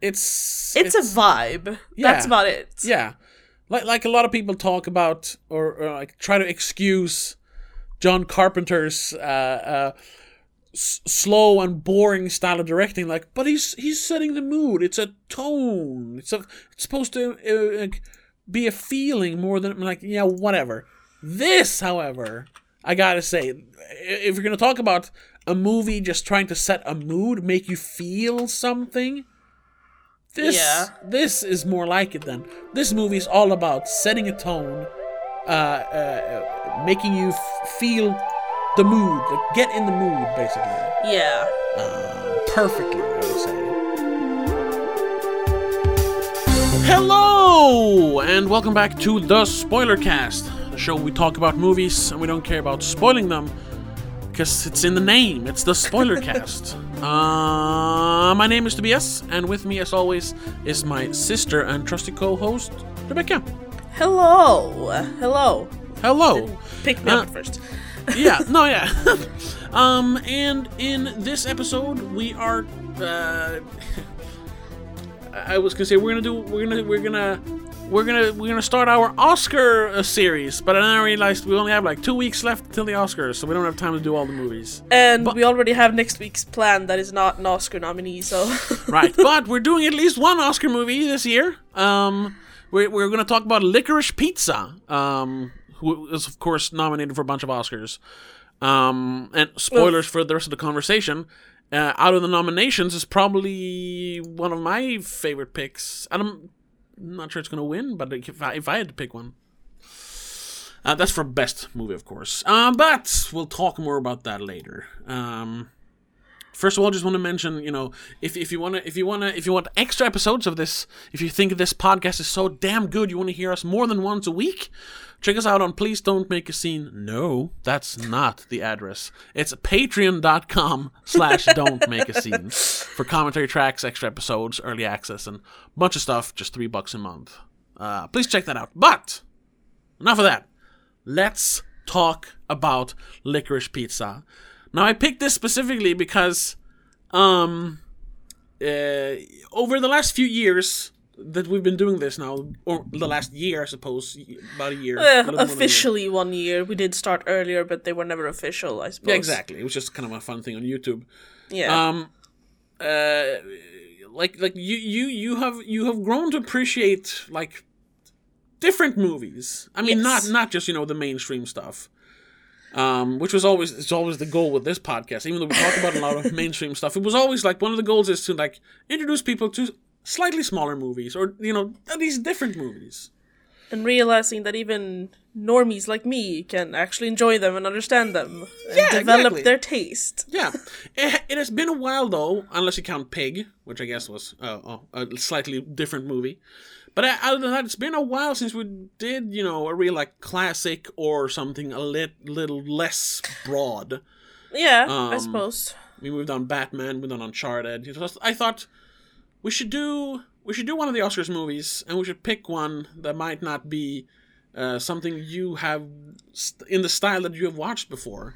it's It's, a vibe. Yeah. That's about it. yeah, like like a lot of people talk about or, or like try to excuse John Carpenter's uh, uh, s- slow and boring style of directing. Like, but he's he's setting the mood. It's a tone. It's a it's supposed to uh, like, be a feeling more than like yeah whatever. This, however, I gotta say, if you're gonna talk about a movie just trying to set a mood, make you feel something. This Yeah. this is more like it then. This movie is all about setting a tone, uh, uh, making you f- feel the mood, like get in the mood, basically. Yeah. Uh, perfectly, I would say. Hello, and welcome back to the Spoiler Cast, the show where we talk about movies and we don't care about spoiling them because it's in the name. It's the Spoiler Cast. Uh, my name is Tobias, and with me, as always, is my sister and trusty co-host Rebecca. Hello. Hello. Hello. Pick me Uh, up first. yeah, no, yeah. um, and in this episode, we are. Uh, I was gonna say we're gonna do we're gonna we're gonna we're gonna we're gonna start our Oscar uh, series, but then I realized we only have like two weeks left till the Oscars, so we don't have time to do all the movies. And but- we already have next week's plan that is not an Oscar nominee, so. right, but we're doing at least one Oscar movie this year. Um, we're, we're going to talk about Licorice Pizza, um, who is of course nominated for a bunch of Oscars. Um, and spoilers for the rest of the conversation. Uh, out of the nominations, is probably one of my favorite picks. And Not sure it's going to win, but if I, if I had to pick one, uh, that's for best movie, of course. Um, but we'll talk more about that later. Um, First of all, I just want to mention, you know, if, if you want to, if you want to, if you want extra episodes of this, if you think this podcast is so damn good, you want to hear us more than once a week, check us out on Please Don't Make a Scene. No, that's not the address. It's patreon.com slash don't make a scene for commentary tracks, extra episodes, early access, and a bunch of stuff, just three bucks a month. Uh, please check that out. But enough of that. Let's talk about licorice pizza. Now I picked this specifically because um uh, over the last few years that we've been doing this now, or the last year, I suppose, about a year. a little more than a year. officially one year. We did start earlier, but they were never official, I suppose. Yeah, exactly. It was just kind of a fun thing on YouTube. Yeah. Um, uh, like like you you you have you have grown to appreciate like different movies. I mean, Yes. not not just you know the mainstream stuff. Um, which was always it's always the goal with this podcast. Even though we talk about a lot of mainstream stuff, it was always like one of the goals is to like introduce people to slightly smaller movies or you know at least different movies. and realizing that even normies like me can actually enjoy them and understand them and Yeah, develop exactly. their taste. Yeah, it, it has been a while though, unless you count Pig, which I guess was uh, oh, a slightly different movie. But other than that, it's been a while since we did, you know, a real like classic or something a lit, little less broad. Yeah, I Um, suppose. I mean, we've done Batman, we've done Uncharted. I thought we should do we should do one of the Oscars movies, and we should pick one that might not be uh, something you have st- in the style that you have watched before.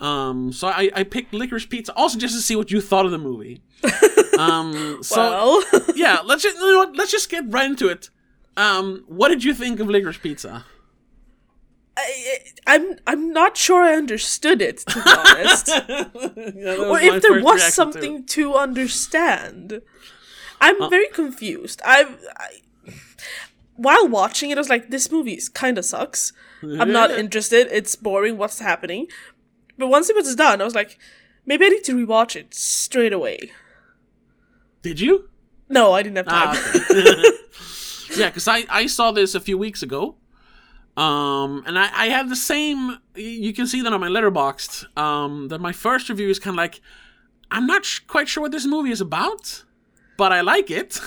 Um, so I, I picked Licorice Pizza, also just to see what you thought of the movie. Um, so well, yeah, let's just you know what, let's just get right into it. Um, what did you think of Licorice Pizza? I, I'm I'm not sure I understood it to be honest, Yeah, or if there was reaction to something to understand. I'm Uh. very confused. I, I while watching it, I was like, "This movie kind of sucks. I'm not interested. It's boring. What's happening?" But once it was done, I was like, "Maybe I need to rewatch it straight away." Did you? No, I didn't have time. Ah, yeah, because I, I saw this a few weeks ago. Um, and I, I had the same. You can see that on my letterboxd. Um, that my first review is kind of like, I'm not sh- quite sure what this movie is about, but I like it.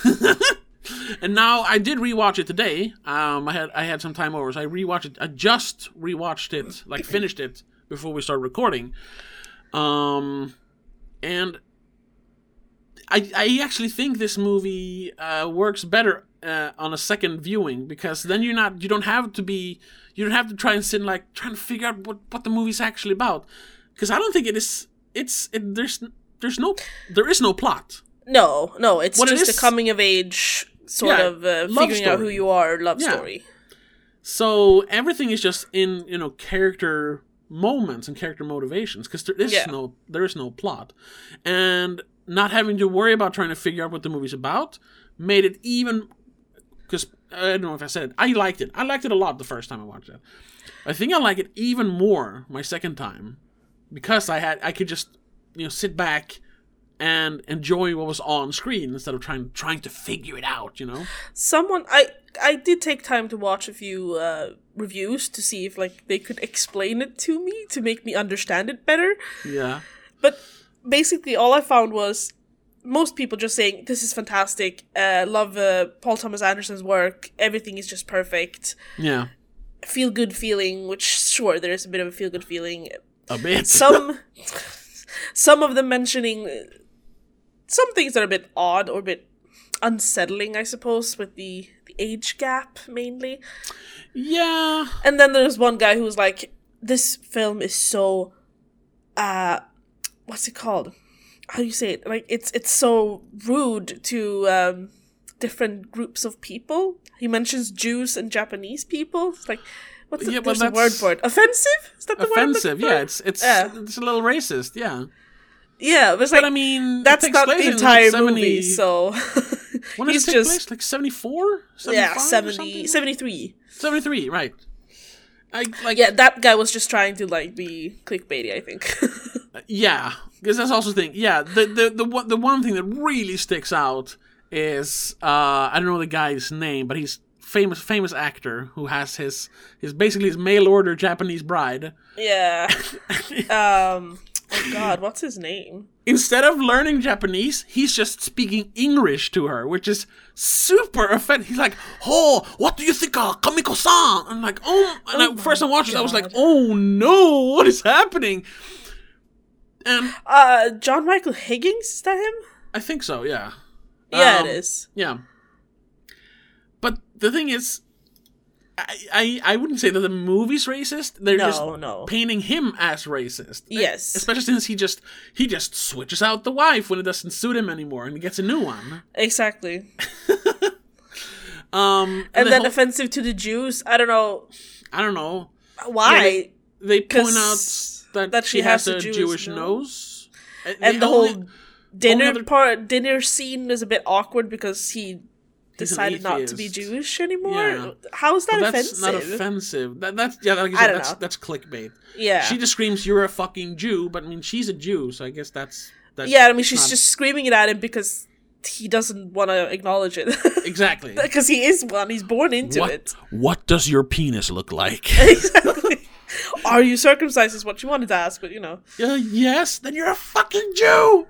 and now I did rewatch it today. Um, I had I had some time over, so I rewatched it. I just rewatched it, like finished it before we started recording. Um, and I, I actually think this movie uh, works better uh, on a second viewing because then you're not you don't have to be you don't have to try and sit and like trying to figure out what, what the movie's actually about because I don't think it is it's it, there's there's no there is no plot No, no, it's What it just is- a coming of age sort Yeah, of uh, figuring out who you are love Yeah. story. So everything is just in you know character moments and character motivations because there is Yeah. no there is no plot, and not having to worry about trying to figure out what the movie's about made it even because I don't know if I said it. I liked it. I liked it a lot the first time I watched it. I think I like it even more my second time because I had I could just you know sit back and enjoy what was on screen instead of trying trying to figure it out. You know. Someone I I did take time to watch a few uh, reviews to see if like they could explain it to me to make me understand it better. Yeah. But basically, all I found was most people just saying this is fantastic. Uh, love uh, Paul Thomas Anderson's work. Everything is just perfect. Yeah. Feel good feeling, which sure there is a bit of a feel good feeling. A bit. Some some of them mentioning some things that are a bit odd or a bit unsettling, I suppose, with the the age gap mainly. yeah. And then there's one guy who's like, this film is so uh what's it called? How do you say it? Like it's it's so rude to um different groups of people. He mentions Jews and Japanese people. It's like what's the, Yeah, well, there's a word for it? Offensive? Is that the word? Offensive. Yeah, it's it's Yeah. it's a little racist. Yeah, Yeah, was like but I mean, that's not the entire like, 70 movie, so When he's it just place? Like 74? yeah, 75 70, 73. 73, right? I like Yeah, that guy was just trying to like be clickbaity, I think. yeah, because that's also the thing. Yeah, the the the one the one thing that really sticks out is uh I don't know the guy's name, but he's famous famous actor who has his his basically his mail order Japanese bride. yeah. um oh god, what's his name? instead of learning Japanese, he's just speaking English to her, which is super offensive. He's like, "Oh, what do you think of Kamiko-san?" I'm like, "Oh!" And Oh I, first I watched it, I was like, "Oh no, what is happening?" And Uh John Michael Higgins, is that him? I think so, yeah, Yeah, Um, it is. yeah. But the thing is, I I, I wouldn't say that the movie's racist. They're just No, no. painting him as racist. Yes. especially since he just he just switches out the wife when it doesn't suit him anymore, and he gets a new one. Exactly. Um, And the then whole- offensive to the Jews. I don't know I don't know. why. they- They point out that, that she she has, has a Jewish, Jewish nose, Uh, and they the only- whole dinner other- part dinner scene is a bit awkward because he He's decided not to be. Jewish anymore. Yeah. How is that that's offensive? not offensive. That, that's yeah, like I said, don't that's know. that's clickbait. yeah. She just screams, "You're a fucking Jew," but I mean, she's a Jew, so I guess that's that's yeah, I mean she's not- just screaming it at him because he doesn't want to acknowledge it. exactly. Because he is one, he's born into what it. what does your penis look like? exactly. Are you circumcised? Is what you wanted to ask, but you know. uh, yes, then you're a fucking Jew.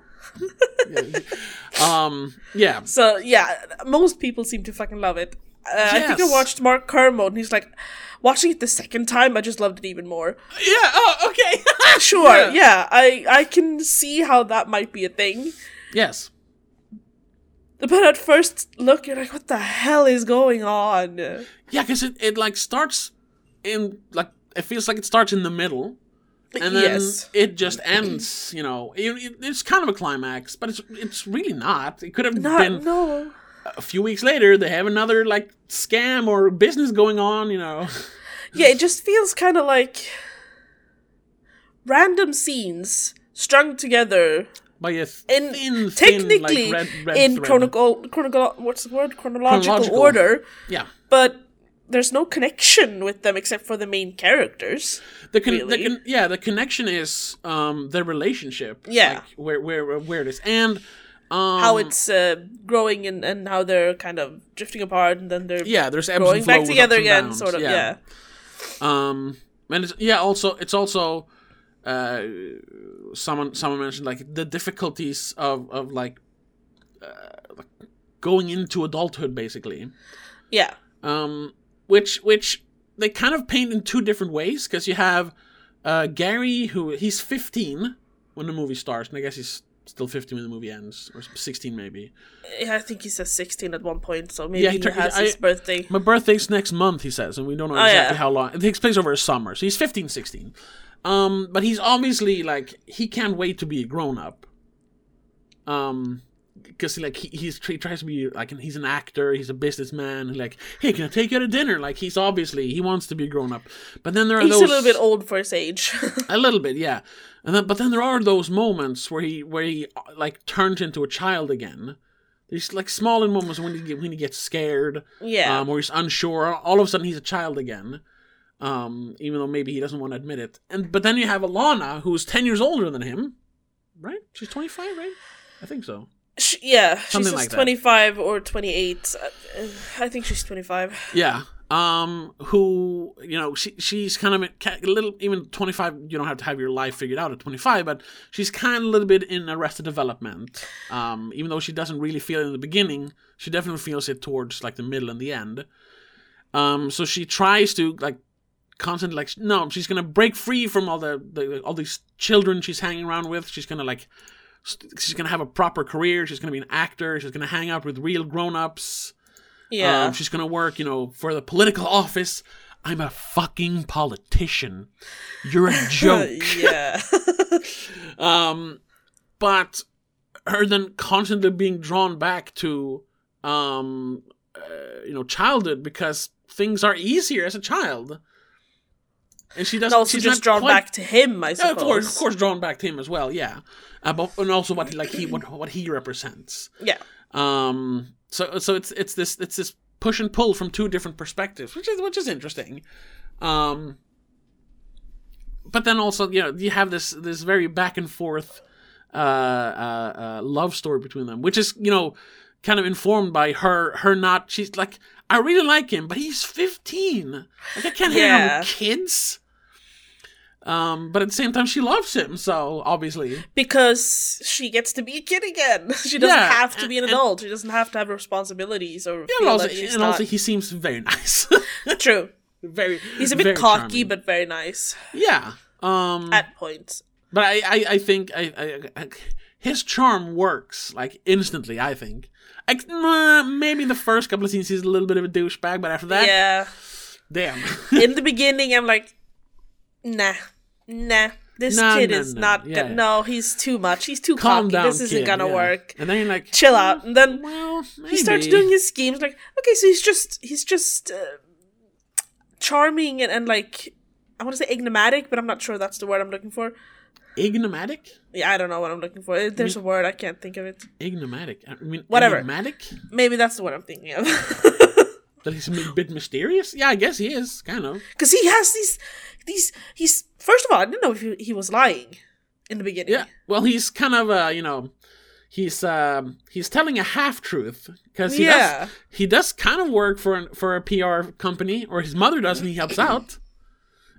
Yeah. Um. Yeah. So yeah, most people seem to fucking love it. Uh, I think I watched Mark Kermode, and he's like, watching it the second time, I just loved it even more. Yeah. Oh. Okay. Sure, Yeah. yeah, I I can see how that might be a thing. yes. But at first look, you're like, what the hell is going on? Yeah, because it, it like starts in like it feels like it starts in the middle, and then yes. it just ends. You know, it, it- it's kind of a climax, but it's it's really not. It could have Not, been no. a few weeks later. They have another like scam or business going on. You know, Yeah, it just feels kind of like random scenes strung together by a in thin, thin, technically like, red, red in chronicle chronicle what's the word chronological, Chronological. order, Yeah, but there's no connection with them except for the main characters. the, con- Really? the con- yeah the connection is um their relationship. Yeah. like, where where where it is and. Um, How it's uh, growing and, and how they're kind of drifting apart and then they're yeah, there's growing back together again, downs, sort of. Yeah. Um, and it's, yeah, also it's also uh, someone someone mentioned like the difficulties of of like, uh, like going into adulthood, basically. yeah, Um, which which they kind of paint in two different ways because you have uh, Gary who he's 15 when the movie starts, and I guess he's still 15 when the movie ends, or 16 maybe. Yeah, I think he says 16 at one point, so maybe Yeah, he he, has I- his birthday. My birthday's next month, he says, and we don't know Oh, exactly yeah. how long. It takes place over a summer, so he's 15, 16. Um, but he's obviously like he can't wait to be a grown up. Um, because like he, he's he tries to be like he's an actor, he's a businessman. Like, hey, can I take you to dinner? Like he's obviously he wants to be grown up, but then there are He's those a little bit old for his age. a little bit, yeah. And then, but then there are those moments where he where he like turns into a child again. These like small moments when he when he gets scared, yeah. um, or he's unsure. All of a sudden, he's a child again. Um, even though maybe he doesn't want to admit it. And but then you have Alana, who's ten years older than him, right? She's twenty five, right? I think so. Sh yeah, Something she's like that. 25 or 28. Uh, I think she's 25. Yeah. Um, who you know she she's kind of a little even twenty five. You don't have to have your life figured out at twenty five, but she's kind of a little bit in arrested development. Um, even though she doesn't really feel it in the beginning, she definitely feels it towards like the middle and the end. Um, so she tries to like constantly like no, she's gonna break free from all the, the all these children she's hanging around with. She's gonna like st- she's gonna have a proper career. She's gonna be an actor. She's gonna hang out with real grown ups. Yeah. Um, she's gonna work, you know, for the political office. I'm a fucking politician. You're a joke. yeah. um, but her then constantly being drawn back to, um, uh, you know, childhood because things are easier as a child. And she doesn't. also she's just drawn quite- back to him, I Yeah, suppose. of course, of course, drawn back to him as well. Yeah, uh, but and also what like he what, what he represents. Yeah. Um. So so it's it's this it's this push and pull from two different perspectives, which is which is interesting. Um. But then also you know you have this this very back and forth, uh, uh, uh love story between them, which is you know kind of informed by her her not she's like I really like him, but he's fifteen. Like I can't hang out with kids. Um, but at the same time, she loves him, so obviously, Because she gets to be a kid again. She doesn't Yeah, have to be an and- adult. She doesn't have to have responsibilities or yeah, feel and also, and not. also he seems very nice, True. very. He's a bit cocky, charming. but very nice yeah. Um, at points. but I, I, I think I, I, I, his charm works like instantly. I think. Like, nah, maybe the first couple of scenes he's a little bit of a douchebag, but after that, yeah. damn. In the beginning, I'm like, nah, nah. This kid is no. not. Yeah. Go- no, he's too much. He's too Calm cocky. down, this isn't kid, gonna yeah. work. And then you're like, Chill out. And then well, he starts doing his schemes. Like, okay, so he's just he's just uh, charming and, and like I want to say enigmatic, but I'm not sure that's the word I'm looking for. Ignomatic? Yeah, I don't know what I'm looking for. There's a word I can't think of it. Ignomatic. I mean, Whatever. Enigmatic? Maybe that's the word I'm thinking of. That he's a bit mysterious? Yeah, I guess he is, kind of. Because he has these these he's first of all I didn't know if he, he was lying in the beginning. Yeah. Well, he's kind of uh, you know, he's um he's telling a half truth because he Yeah. does he does kind of work for an, for a PR company, or his mother does, and he helps out.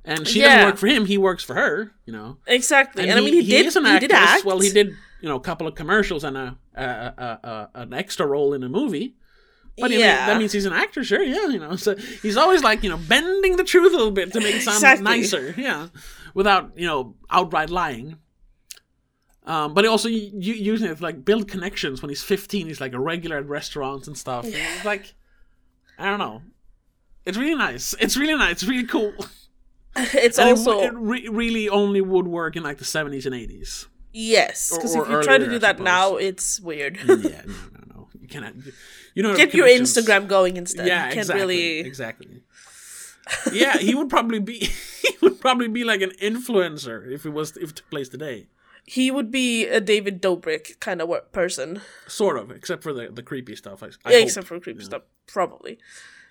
And she doesn't work for him; he works for her. You know. Exactly. And, And, I mean he, did is an he did act. Well, he did you know a couple of commercials and a, a, a, a an extra role in a movie. But I mean, Yeah. that means he's an actor, sure, yeah, you know. So he's always like, you know, bending the truth a little bit to make it sound Exactly. nicer, yeah, without you know outright lying. Um, but he also using it to like build connections. When he's fifteen, he's like a regular at restaurants and stuff. And it's like, I don't know, it's really nice. It's really nice. It's really cool. it's And also it, re- really only would work in like the seventies and eighties. yes, because if you try to do that now, it's weird. yeah, no, no, no. You cannot. You don't Get your. Instagram going instead. Yeah, you can't exactly. really. Exactly. yeah, he would probably be. He would probably be like an influencer if it was if it took place today. He would be a David Dobrik kind of person, Sort of, except for the the creepy stuff. I, I Yeah, hope. except for creepy stuff, probably.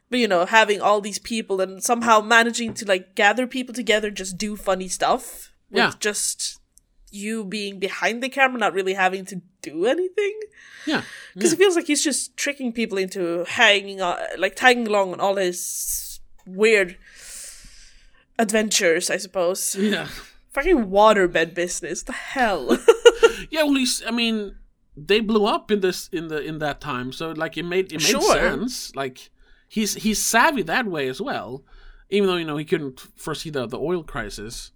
But you know, having all these people and somehow managing to like gather people together, just do funny stuff. With Yeah. Just you being behind the camera, not really having to do anything. yeah, Because it feels like he's just tricking people into hanging on, like tagging along on all his weird adventures, I suppose. yeah, Fucking waterbed business. The hell? yeah. Well, he's. I mean, they blew up in this in the in that time, so like it made it made Sure. sense. Like he's he's savvy that way as well. Even though you know he couldn't foresee the the oil crisis,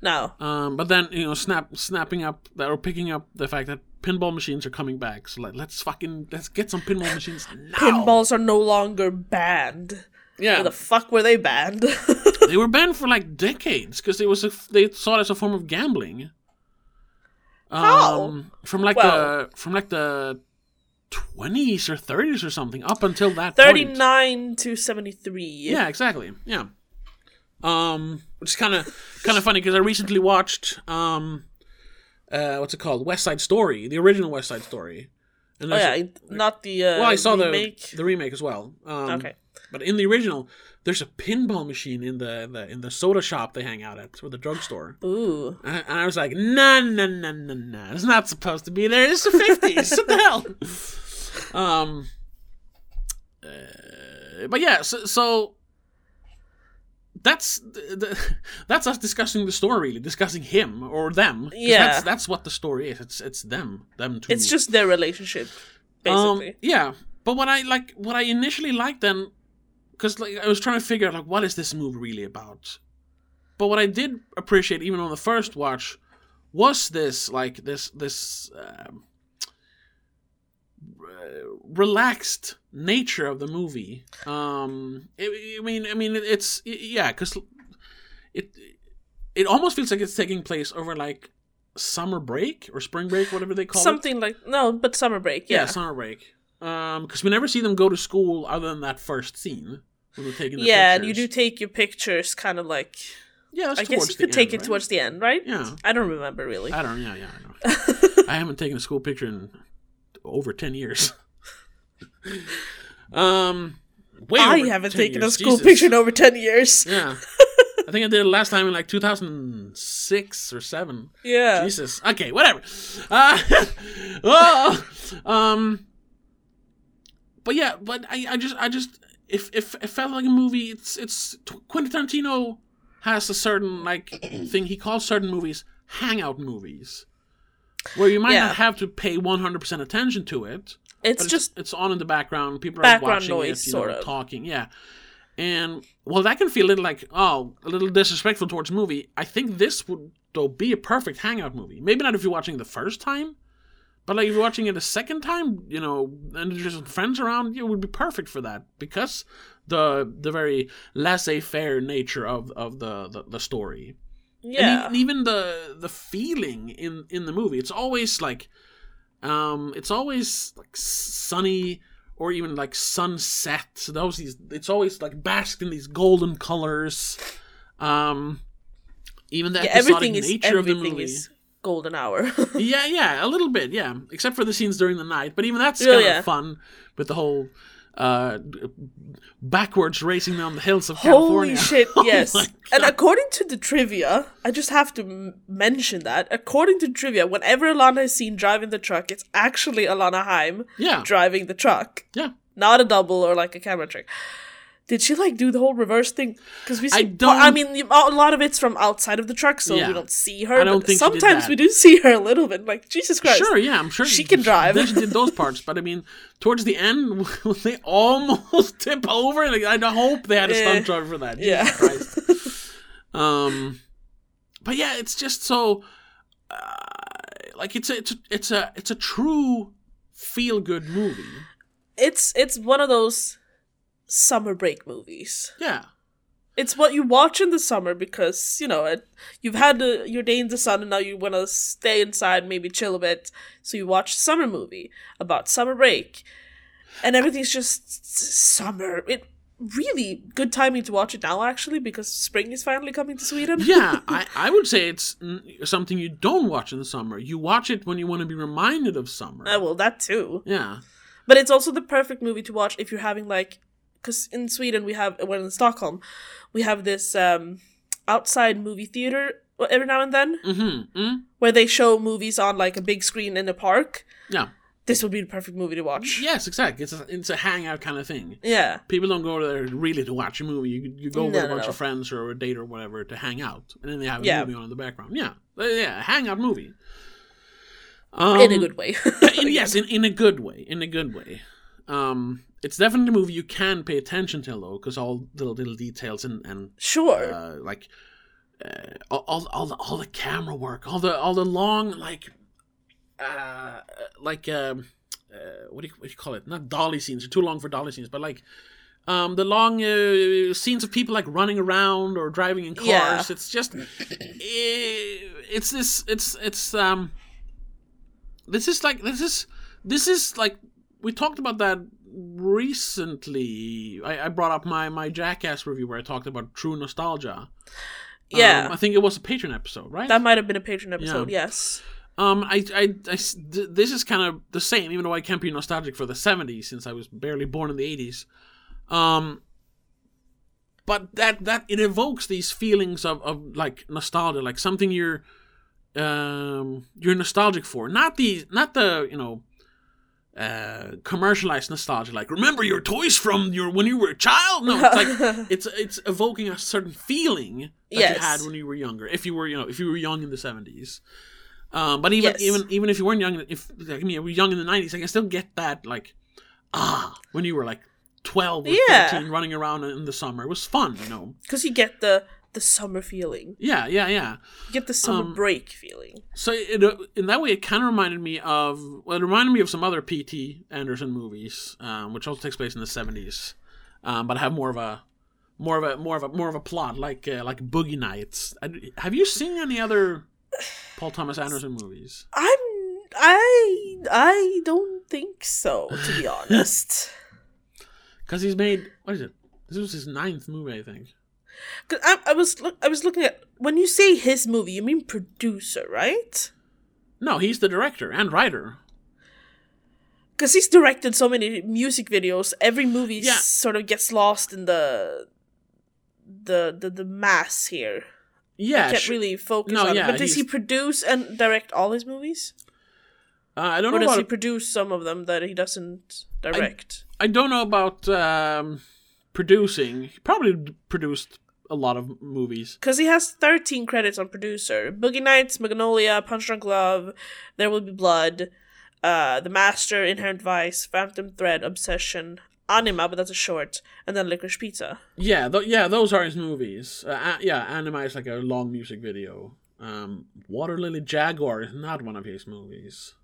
no. Um, but then you know, snap, snapping up that or picking up the fact that pinball machines are coming back. So like, let's fucking let's get some pinball machines now. Pinballs are no longer banned. yeah, Where the fuck were they banned? they were banned for like decades because it was a, they saw it as a form of gambling. How? Um, from like Well- the from like the twenties or thirties or something up until that point. 39 to 73. Yeah, exactly. Yeah. Um, which is kind of kind of funny because I recently watched um, uh, what's it called? West Side Story, the original West Side Story. And Oh, yeah, a- not the uh, well, I saw remake. the the remake as well. Um, Okay. But in the original, there's a pinball machine in the, the in the soda shop they hang out at, or the drugstore. Ooh. And I, and I was like, nah, nah, nah, nah, nah. It's not supposed to be there. It's the 50s. what the hell? Um, uh, but yeah, so, so that's the, the, that's us discussing the story, really, discussing him or them Yeah. that's, that's what the story is. It's it's them, them two. It's just their relationship, Um, basically. yeah, but what I like, what I initially liked then, because like I was trying to figure out like what is this movie really about. But what I did appreciate, even on the first watch, was this like this this um, relaxed nature of the movie. Um, I I mean, I mean, it's yeah, because it it almost feels like it's taking place over like summer break or spring break, whatever they call it. Something like no, but summer break. Yeah, Yeah. summer break. Um, because we never see them go to school other than that first scene when they're taking. The Yeah, and you do take your pictures, kind of like. Yeah, I guess you could take end, it right? towards the end, right? Yeah, I don't remember really. I don't. Yeah, yeah, I know. I haven't taken a school picture in over ten years. um, way I haven't 10 taken a school Jesus. picture in over ten years. Yeah, I think I did it last time in like two thousand six or seven. Yeah. Jesus. Okay, whatever. Uh, oh, um, but yeah, but I, I just, I just, if if it felt like a movie, it's it's Quentin Tarantino has a certain like thing he calls certain movies hangout movies, where you might Yeah. not have to pay one hundred percent attention to it. It's just it's on in the background. People are watching noise, it, you know, sort of. talking. Yeah, and well, that can feel a little like oh, a little disrespectful towards movie. I think this would though be a perfect hangout movie. Maybe not if you're watching it the first time, but like if you're watching it a second time, you know, and there's just friends around, it would be perfect for that because the the very laissez-faire nature of of the the, the story yeah. and even the the feeling in in the movie it's always like um it's always like sunny or even like sunset those these it's always like basked in these golden colors um even the yeah, episodic everything is nature of the movie is golden hour. yeah yeah a little bit yeah except for the scenes during the night but even that's Oh, kind yeah. of fun with the whole uh backwards racing down the hills of california Holy shit, Oh yes. my and according to the trivia, I just have to m- mention that. According to trivia, whenever Alana is seen driving the truck, it's actually Alana Haim yeah driving the truck, yeah not a double or like a camera trick. Did she like do the whole reverse thing? Because we see, I don't- I mean, a lot of it's from outside of the truck, so Yeah. we don't see her. I don't but think sometimes we do see her a little bit. Like Jesus Christ, Sure, yeah, I'm sure She can drive. She did those parts, but I mean, towards the end, they almost tip over, like, I hope they had a Eh, stunt driver for that. Jesus yeah. Christ. um, but yeah, it's just so, uh, like it's a, it's a it's a it's a true feel good movie. It's it's one of those summer break movies. Yeah, It's what you watch in the summer because you know it, you've had uh, your day in the sun and now you want to stay inside, maybe chill a bit. So you watch a summer movie about summer break, and everything's just summer. It really good timing to watch it now actually because spring is finally coming to Sweden. yeah. I I would say it's something you don't watch in the summer. You watch it when you want to be reminded of summer. Uh, well, that too. yeah, But it's also the perfect movie to watch if you're having like, because in Sweden we have, well in Stockholm, we have this um outside movie theater every now and then mm-hmm. mm where they show movies on like a big screen in a park. yeah. This would be the perfect movie to watch. Yes, exactly. It's a, it's a hangout kind of thing. Yeah. People don't go there really to watch a movie. You, you go with No, a bunch no. of friends or a date or whatever to hang out, and then they have a Yeah. movie on in the background. Yeah, Uh, yeah, a hangout movie. Um, in a good way. in- yes, in, in a good way. In a good way. Um, it's definitely a movie you can pay attention to though, because all the little details and and sure. uh, like uh, all, all all the all the camera work, all the all the long like uh like um uh, what do you what do you call it? Not dolly scenes. They're too long for dolly scenes, but like um the long uh, scenes of people like running around or driving in cars. Yeah. It's just eh, it's this it's it's um this is like this is this is like we talked about that recently. I, I brought up my my Jackass review where I talked about true nostalgia. Yeah. Um, I think it was a patron episode, right? that might have been a patron episode. Yes. Um, I, I, I th- this is kind of the same, even though I can't be nostalgic for the '70s since I was barely born in the '80s. Um, but that that it evokes these feelings of, of like nostalgia, like something you're, um, you're nostalgic for. Not the not the you know, uh, commercialized nostalgia. Like remember your toys from your when you were a child. No, it's like it's it's evoking a certain feeling that Yes. you had when you were younger. If you were you know if you were young in the '70s. Um, but even Yes. even even if you weren't young, if like, I mean, you were young in the '90s, I can still get that like ah when you were like 12 or Yeah. 13 running around in the summer. It was fun, you know. Because you get the the summer feeling. Yeah, yeah, yeah. You get the summer Um, break feeling. So it, uh, in that way, it kind of reminded me of well, it reminded me of some other P.T. Anderson movies, um, which also takes place in the '70s, um, but have more of a more of a more of a more of a plot, like uh, like Boogie Nights. I- Have you seen any other Paul Thomas Anderson movies? I'm I I don't think so, to be honest. Because he's made what is it? This was his ninth movie, I think. 'Cause I, I was look, I was looking at when you say his movie, you mean producer, right? No, he's the director and writer. Because he's directed so many music videos, every movie Yeah. sort of gets lost in the the the, the mass here. Yeah, Can't sh- really focus No, on yeah, it. But does he produce and direct all his movies? uh, I don't Or know does he produce some of them that he doesn't direct? I don't know about um, producing. He probably produced a lot of movies. Because he has 13 credits on producer Boogie Nights, Magnolia, Punch Drunk Love, There Will Be Blood, uh, The Master, Inherent Vice, Phantom Thread, Obsession, Anima, but that's a short, and then Licorice Pizza. Yeah, th- yeah, those are his movies. Uh, a- yeah, Anima is like a long music video. Um, Water Lily Jaguar is not one of his movies.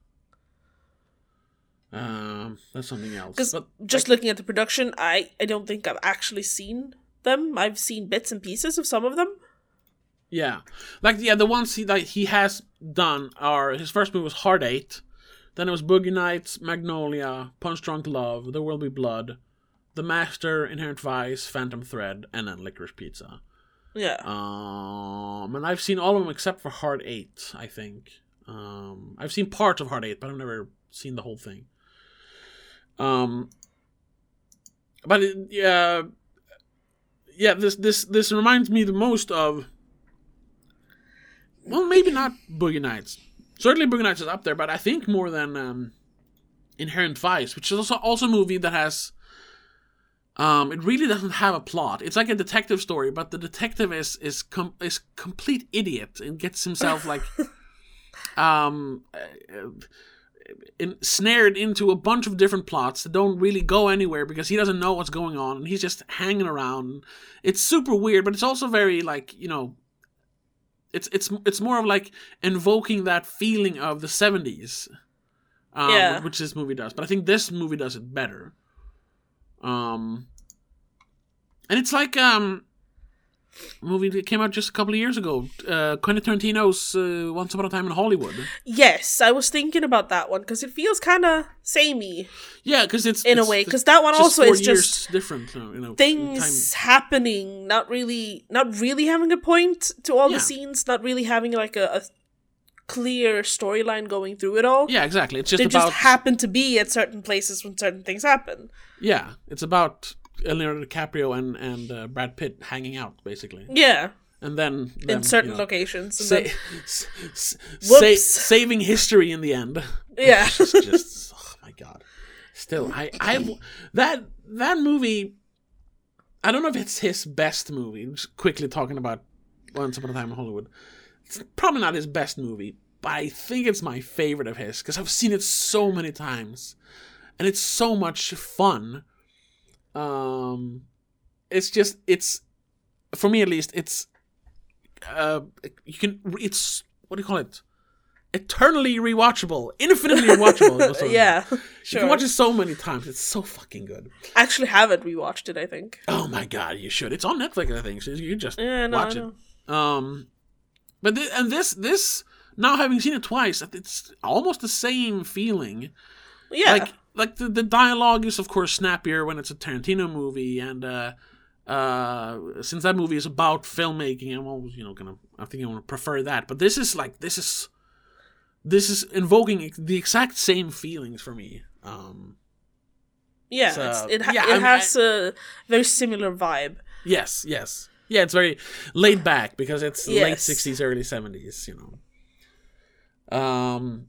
Um, that's something else. Because just looking at the production, I, I don't think I've actually seen them. I've seen bits and pieces of some of them. yeah, like yeah, the ones he like he has done are his first movie was Hard Eight, then it was Boogie Nights, Magnolia, Punch Drunk Love, There Will Be Blood, The Master, Inherent Vice, Phantom Thread, and then Licorice Pizza. Yeah. Um, and I've seen all of them except for Hard Eight. I think. Um, I've seen parts of Hard Eight, but I've never seen the whole thing. Um, but it, yeah, yeah. This this this reminds me the most of. Well, maybe not Boogie Nights. Certainly, Boogie Nights is up there, but I think more than um, Inherent Vice, which is also also a movie that has. Um, it really doesn't have a plot. It's like a detective story, but the detective is is com- is complete idiot and gets himself like, um, uh, snared into a bunch of different plots that don't really go anywhere because he doesn't know what's going on and he's just hanging around. It's super weird, but it's also very like you know. It's it's it's more of like invoking that feeling of the seventies, um, Yeah. which this movie does. But I think this movie does it better. Um, and it's like um, movie that came out just a couple of years ago. Uh, Quentin Tarantino's uh, Once Upon a Time in Hollywood. Yes, I was thinking about that one because it feels kind of samey Yeah, because it's in a way. Because that one also is just different. You know, things happening, not really, not really having a point to all Yeah. the scenes, not really having like a, a clear storyline going through it all. Yeah, exactly. It's just they about just happen to be at certain places when certain things happen. yeah. It's about Leonardo DiCaprio and and uh, Brad Pitt hanging out basically, Yeah, and then them, in certain you know, locations. sa- then- sa- saving history in the end. yeah, It's just, just oh my god. Still, I, I, that that movie. I don't know if it's his best movie. Just quickly talking about Once Upon a Time in Hollywood. It's probably not his best movie, but I think it's my favorite of his because I've seen it so many times, and it's so much fun. Um, it's just it's for me at least it's uh you can it's what do you call it? Eternally rewatchable infinitely rewatchable It goes so- yeah. you can watch it so many times it's so fucking good. I actually haven't rewatched it. I think. oh my god you should. It's on netflix i think so you just Yeah, no, watch it. um but thi- and this this now having seen it twice it's almost the same feeling. Yeah, like like the, the dialogue is of course snappier when it's a Tarantino movie, and uh, uh, since that movie is about filmmaking, I'm always you know gonna I think I want to prefer that. But this is like this is this is invoking the exact same feelings for me. Um, Yeah, So, it ha- yeah, it I mean, has a very similar vibe. yes, yes, yeah. It's very laid back because it's late '60s, early '70s. You know. Um.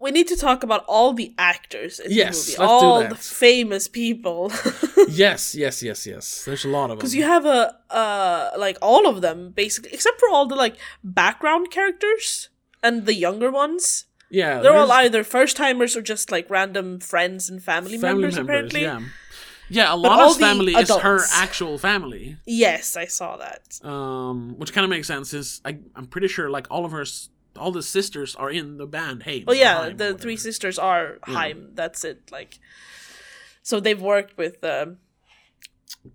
We need to talk about all the actors in Yes, the movie, all the famous people. Yes, yes, yes, yes. There's a lot of them. Because you have a uh like all of them basically, except for all the like background characters and the younger ones. yeah, They're all either first timers or just like random friends and family, members, Apparently, Yeah, yeah. A But lot of family is her actual family, yes, I saw that. um, which kind of makes sense. Is I, I'm pretty sure like all of her, all the sisters are in the band. Hey, Well, yeah, the three sisters are Yeah. Haim. That's it. Like, so they've worked with um,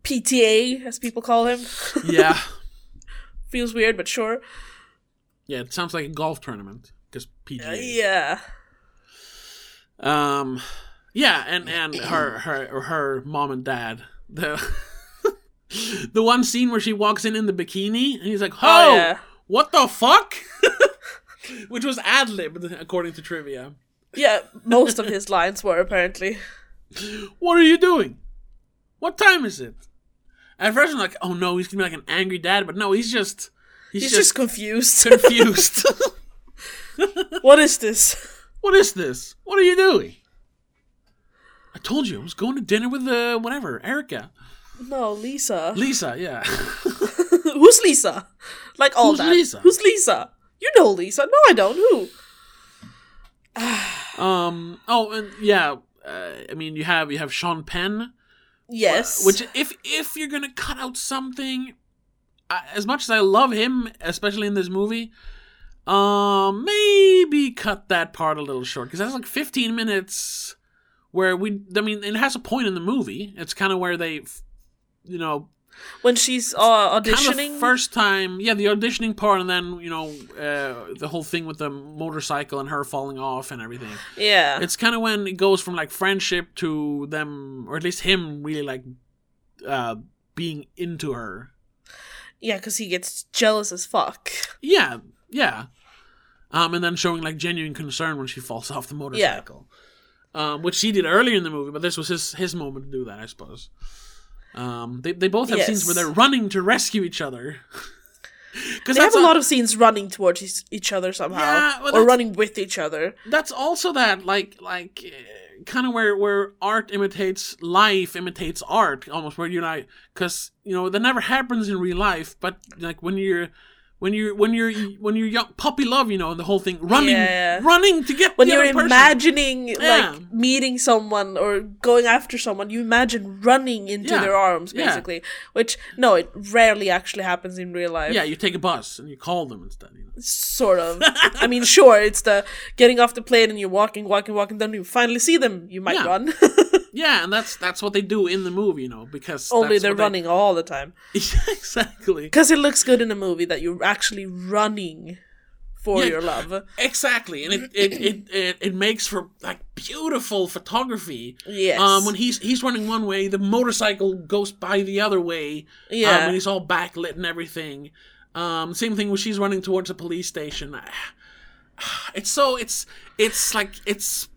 PTA, as people call him. yeah, Feels weird, but sure. yeah. It sounds like a golf tournament because Uh, yeah. Um, yeah, and and her her her mom and dad. The the one scene where she walks in in the bikini and he's like, "Oh, Oh, yeah. what the fuck?" Which was ad libbed according to trivia. Yeah, most of his lines were apparently. What are you doing? What time is it? At first, I'm like, oh no, he's gonna be like an angry dad, but no, he's just he's, He's just, just confused. confused. what is this? what is this? What are you doing? I told you I was going to dinner with uh, whatever Erica, No, Lisa. Lisa. Yeah, Who's Lisa? Like all Who's that. Lisa? Who's Lisa? You know Lisa. No, I don't. Who? um. Oh, and yeah. Uh, I mean, you have you have Sean Penn, Yes. which if if you're gonna cut out something, I, as much as I love him, especially in this movie, um, maybe cut that part a little short because that's like 15 minutes where we. I mean, it has a point in the movie. It's kind of where they, you know, when she's uh, kind of auditioning. first time, yeah, the auditioning part, and then you know uh, the whole thing with the motorcycle and her falling off and everything. yeah. It's kind of when it goes from like friendship to them, or at least him, really like uh, being into her. yeah, because he gets jealous as fuck. Yeah, yeah. Um, and then showing like genuine concern when she falls off the motorcycle, um, which she did earlier in the movie, but this was his his moment to do that, I suppose. Um, they they both have scenes where they're running to rescue each other. Because They have a lot of scenes running towards each- other somehow, Yeah, well, or running with each other. that's also that like like uh, kind of where where art imitates life imitates art almost where you're like because you know that never happens in real life but like when you're when you're when you're when you're young puppy love you know and the whole thing running Yeah. running to get When you're imagining Yeah. like meeting someone or going after someone, you imagine running into Yeah. their arms, basically. Which no, it rarely actually happens in real life. yeah you take a bus and you call them instead you know sort of. I mean, sure, it's the getting off the plane and you're walking, walking, walking. Then you finally see them, you might run. yeah and that's that's what they do in the movie you know because Only that's they're what they- running all the time exactly because it looks good in a movie that you're actually running for Yeah. your love. exactly and it it, it it it makes for like beautiful photography Yes. Um, when he's he's running one way, the motorcycle goes by the other way. Yeah. Um, and he's all backlit and everything. Um, same thing when she's running towards a police station. It's so it's it's like it's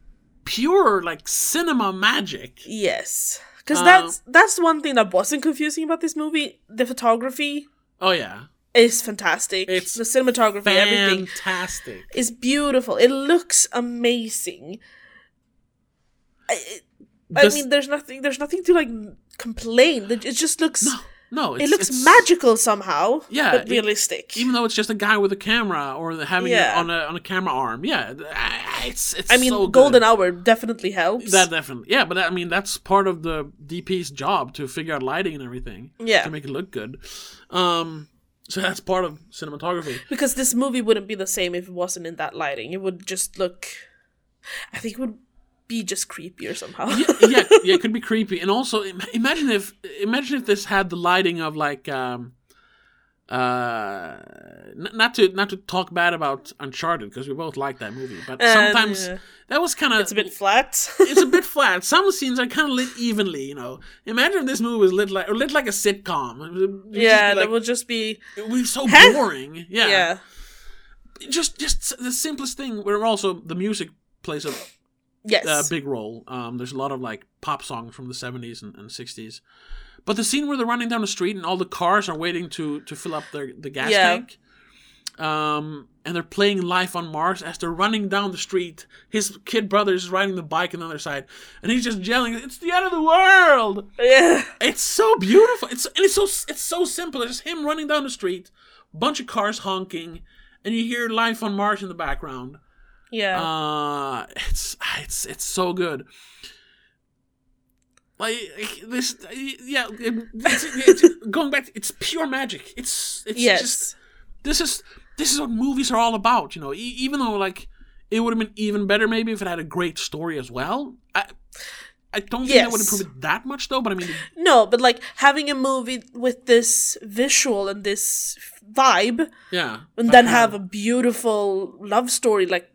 pure like cinema magic. Yes, because Uh, that's that's one thing that wasn't confusing about this movie. The photography Oh yeah, is fantastic. It's the cinematography, everything fantastic. is beautiful. It looks amazing. I, I This- mean, there's nothing. There's nothing to like complain. It it just looks. no, no, it's, it looks it's- magical somehow. Yeah, but it- realistic. Even though it's just a guy with a camera or having Yeah. it on a on a camera arm, yeah, it's it's. I mean, so. Golden Hour definitely helps. That definitely, yeah, but I mean that's part of the DP's job to figure out lighting and everything. Yeah. to make it look good. Um, so that's part of cinematography. because this movie wouldn't be the same if it wasn't in that lighting. It would just look. I think it would be just creepier somehow. yeah, yeah, yeah, it could be creepy, and also imagine if imagine if this had the lighting of like um, uh, n- not to not to talk bad about Uncharted because we both like that movie, but Uh, sometimes yeah. that was kind of It's a bit flat. it's a bit flat. Some scenes are kind of lit evenly, you know. Imagine if this movie was lit like or lit like a sitcom. It would- it would just yeah, be that would just be it would be so boring. Yeah. yeah. just just the simplest thing. Where also the music plays a Yes. a big role. Um, there's a lot of like pop songs from the 70s and, and 60s. But the scene where they're running down the street and all the cars are waiting to to fill up their the gas Yeah. tank. Um, and they're playing Life on Mars as they're running down the street. His kid brother is riding the bike on the other side, and he's just yelling, "It's the end of the world!" yeah. It's so beautiful. It's and it's so it's so simple. It's just him running down the street, bunch of cars honking, and you hear Life on Mars in the background. Yeah. Uh, it's it's it's so good. Like this, yeah. it- It's, it's, going back, it's pure magic. It's it's yes. just this is this is what movies are all about. You know, e- even though like it would have been even better maybe if it had a great story as well. I I don't think that would Yes. improve it that much though. But I mean, no, but like having a movie with this visual and this vibe, yeah, and then have a beautiful love story, like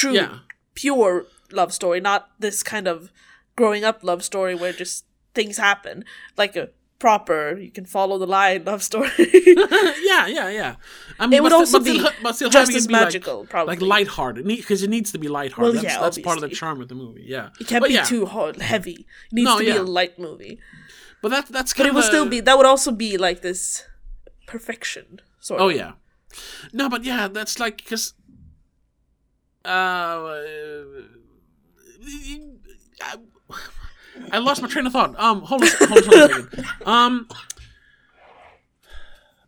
true, Yeah. pure love story, not this kind of growing up love story where just things happen, like a proper you can follow the line love story. yeah, yeah, yeah. I mean, It would but also still, be but still just as be like- magical, probably. like lighthearted, because it needs to be lighthearted. Well, that's, yeah, that's part of the charm of the movie. Yeah, it can't But be yeah, too hard, heavy. It needs No, to be yeah. a light movie. But that that's But kind it would still be that would also be like this perfection sort Oh of. yeah, no, but yeah, that's like because. Uh, I, I lost my train of thought. Um, hold on, hold on, hold on a second. Um,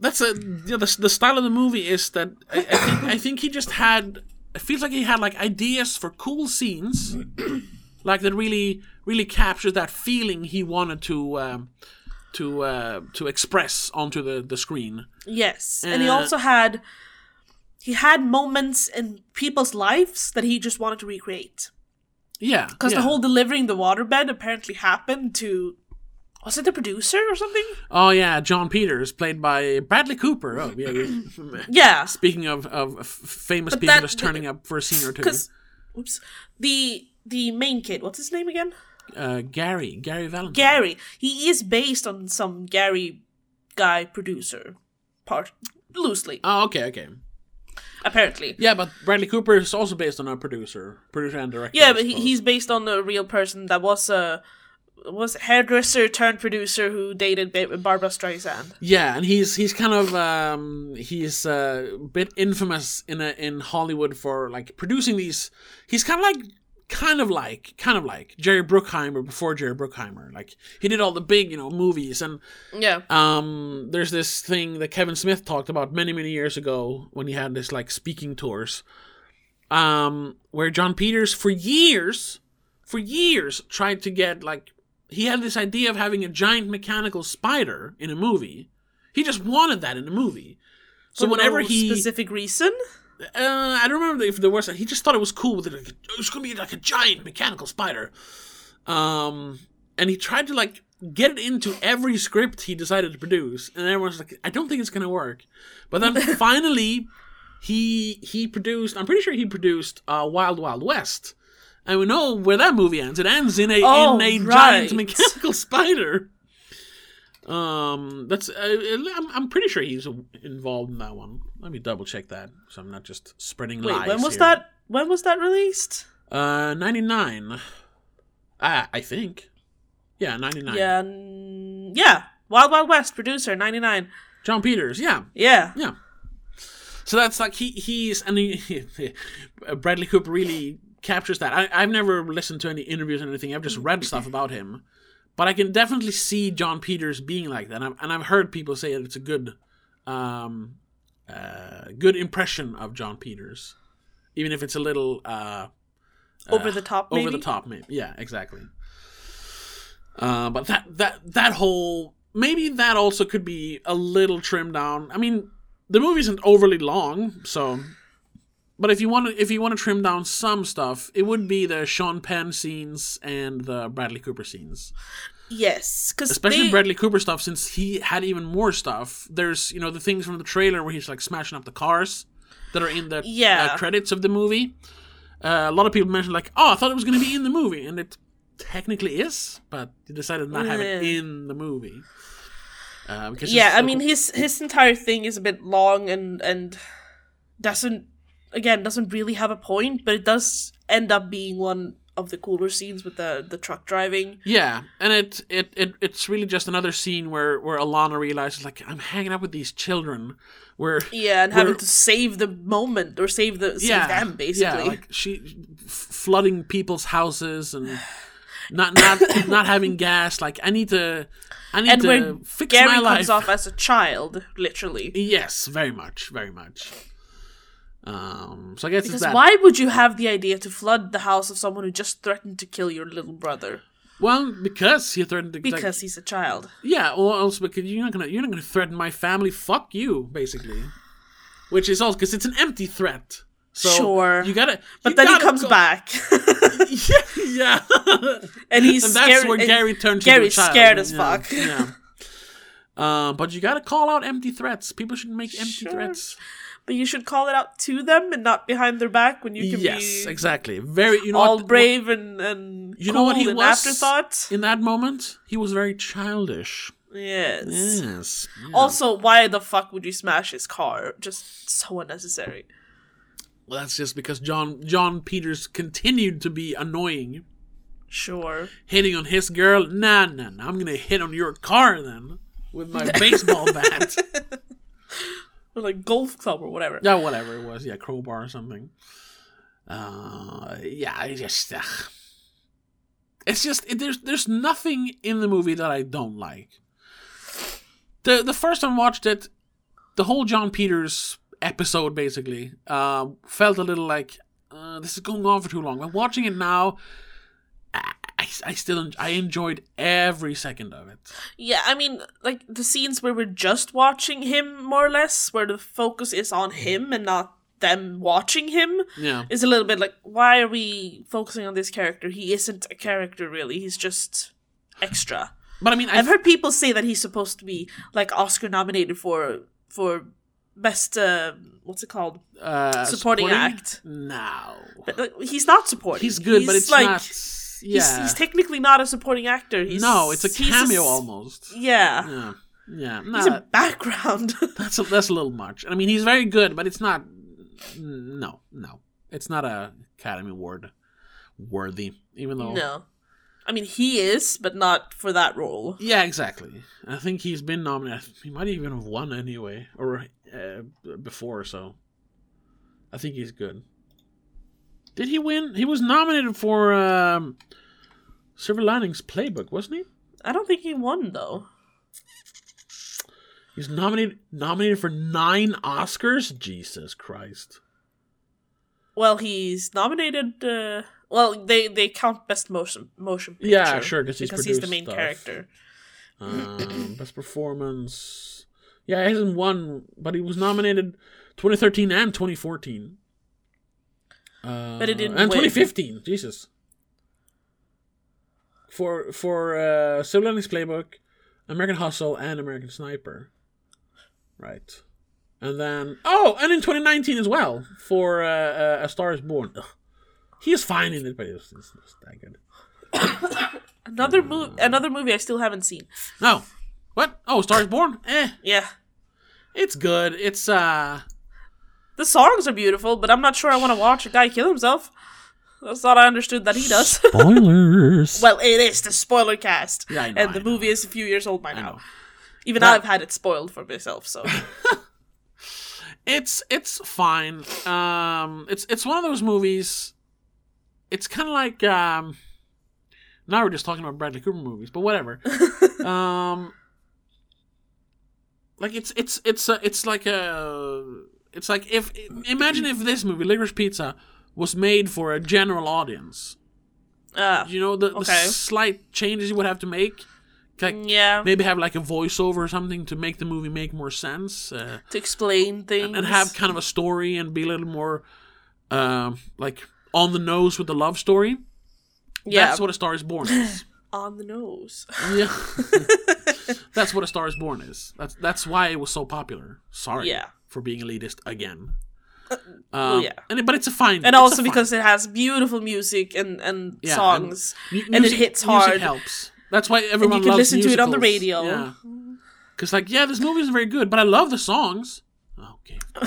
that's a yeah, the the style of the movie is that I, I think I think he just had. It feels like he had like ideas for cool scenes, like that really really captures that feeling he wanted to um, to uh, to express onto the the screen. Yes, and he Uh, also had he had moments in people's lives that he just wanted to recreate. Yeah, Because yeah. the whole delivering the waterbed apparently happened to was it the producer or something? Oh yeah, Jon Peters, played by Bradley Cooper. Oh yeah. yeah. Yeah, Speaking of of famous But people that- just turning up for a scene or two, oops, the the main kid, what's his name again? uh, Gary Gary Valentine. Gary. He is based on some Gary guy producer part loosely, oh okay okay. Apparently. Yeah, but Bradley Cooper is also based on a producer, producer and director. Yeah, but he, he's based on a real person that was a was a hairdresser turned producer who dated Ba- Barbra Streisand. Yeah, and he's he's kind of um he's uh, a bit infamous in a, in Hollywood for like producing these. He's kind of like kind of like kind of like Jerry Bruckheimer before Jerry Bruckheimer. Like he did all the big you know movies and Yeah. um there's this thing that Kevin Smith talked about many many years ago when he had this like speaking tours um where Jon Peters for years for years tried to get like he had this idea of having a giant mechanical spider in a movie. He just wanted that in a movie. So For whenever no he specific reason, uh, I don't remember if there was. He just thought it was cool with it. Like, it was gonna be like a giant mechanical spider. Um, and he tried to like get it into every script he decided to produce, and everyone's like, "I don't think it's gonna work." But then finally, he he produced. I'm pretty sure he produced uh, Wild Wild West, and we know where that movie ends. It ends in a Oh, in a right. giant mechanical spider. Um, that's uh, I'm, I'm pretty sure he's involved in that one. Let me double check that, so I'm not just spreading wait, lies. when was here. that? When was that released? Uh, 99. Ah, I think. Yeah, 99. Yeah, n- yeah. Wild Wild West producer, ninety nine. Jon Peters. Yeah, Yeah, yeah. So that's like he he's and he, Bradley Cooper really captures that. I, I've never listened to any interviews or anything. I've just read stuff about him, but I can definitely see Jon Peters being like that. And I've, and I've heard people say that it's a good, um, uh, good impression of Jon Peters, even if it's a little uh, over the top. Maybe? over the top maybe yeah exactly uh, but that that that whole maybe that also could be a little trimmed down i mean the movie isn't overly long so but if you want to if you want to trim down some stuff, it would be the Sean Penn scenes and the Bradley Cooper scenes. Yes, because Especially Bradley Cooper stuff, since he had even more stuff. There's you know the things from the trailer where he's like smashing up the cars that are in the Yeah. uh, credits of the movie. Uh, a lot of people mentioned like, oh, I thought it was going to be in the movie, and it technically is, but they decided not to have it in the movie. Uh, because yeah, I mean his his entire thing is a bit long and and doesn't again doesn't really have a point, but it does end up being one of the cooler scenes with the the truck driving. Yeah, and it, it it it's really just another scene where where Alana realizes like I'm hanging out with these children, where Yeah, and having to save the moment or save the save yeah, them basically. yeah, like she f- flooding people's houses and not not not having gas. Like I need to, I need and to fix Gary my life. comes off as a child, literally. Yes, very much, very much. Um, so I guess Because it's that. why would you have the idea to flood the house of someone who just threatened to kill your little brother? Well, because he threatened to. like, Because he's a child. Yeah, or also because you're not gonna you're not gonna threaten my family. Fuck you, basically. Which is also because it's an empty threat. So Sure. you gotta. But you then he gotta comes go- back. yeah, yeah. and he's and that's scared, where Gary turns. Gary's into a child. scared as Yeah, fuck. Yeah. Um, but you gotta call out empty threats. People shouldn't make empty Sure. threats. But you should call it out to them and not behind their back when you can be. yes, be exactly. Very. You know all what, brave and and You know what he was? afterthought. In that moment, he was very childish. Yes. Yes. yeah. Also, why the fuck would you smash his car? Just so unnecessary. Well, that's just because John Jon Peters continued to be annoying. Sure. hitting on his girl. Nah, nah, nah. I'm gonna hit on your car then with my baseball bat. Like golf club or whatever. Yeah, whatever it was. Yeah, crowbar or something. Uh, yeah, I just. Uh, it's just it, there's there's nothing in the movie that I don't like. The the first time I watched it, the whole Jon Peters episode basically uh, felt a little like uh, this is going on for too long. But watching it now, I, I, still I enjoyed every second of it. Yeah, I mean, like the scenes where we're just watching him, more or less, where the focus is on him and not them watching him, Yeah. is a little bit like, why are we focusing on this character? He isn't a character, really. He's just extra. But I mean, I've heard people say that he's supposed to be like Oscar nominated for for best uh, what's it called? uh, supporting act. No, But like, he's not supporting. he's good, but it's like, not. He's, Yeah, he's technically not a supporting actor. He's, no, it's a he's cameo s- almost. Yeah, Yeah, yeah. he's a background. that's a, that's a little much. I mean, he's very good, but it's not. No, no, it's not a Academy Award worthy. Even though, no, I mean he is, but not for that role. yeah, exactly. I think he's been nominated. He might even have won anyway, or uh, before. So, I think he's good. Did he win? He was nominated for um, Silver Linings Playbook, wasn't he? I don't think he won though. He's nominated nominated for nine Oscars. Jesus Christ! Well, he's nominated. Uh, well, they they count best motion motion picture. Yeah, sure, he's because he's the main stuff. character. Um, best performance. Yeah, he hasn't won, but he was nominated 2013 and 2014. Uh, But it didn't and win. 2015. Jesus. For for uh, Silver Linings Playbook, American Hustle, and American Sniper. Right. And then oh, and in 2019 as well for uh, uh, A Star Is Born. Ugh. He is fine in it, but it's, it's not that good. Another movie. Another movie I still haven't seen. No. What? Oh, Star Is Born? Eh. Yeah, It's good. It's uh the songs are beautiful, but I'm not sure I want to watch a guy kill himself. That's all I understood that he does. spoilers. well, it is the spoiler cast, Yeah, I know, and the know. movie is a few years old by I now. know. Even That- I've had it spoiled for myself. So It's it's fine. Um it's it's one of those movies it's kind of like um now we're just talking about Bradley Cooper movies, but whatever. um like it's it's it's a, it's like a it's like if imagine if this movie Licorice Pizza was made for a general audience. uh, You know the, the slight changes you would have to make. Like yeah, maybe have like a voiceover or something to make the movie make more sense uh, to explain things and have kind of a story and be a little more um, like on the nose with the love story. Yeah, That's what A Star Is Born is. on the nose. yeah, that's what A Star Is Born is. That's that's why it was so popular. Sorry, Yeah. For being elitist again. oh Um, yeah. and but it's a fine, and also fine- because it has beautiful music and and Yeah, songs mu- and, it music- hits music hard. helps. That's why everyone can loves listen to it on the musicals. radio. Yeah, because like yeah, this movie isn't very good, but I love the songs. Okay.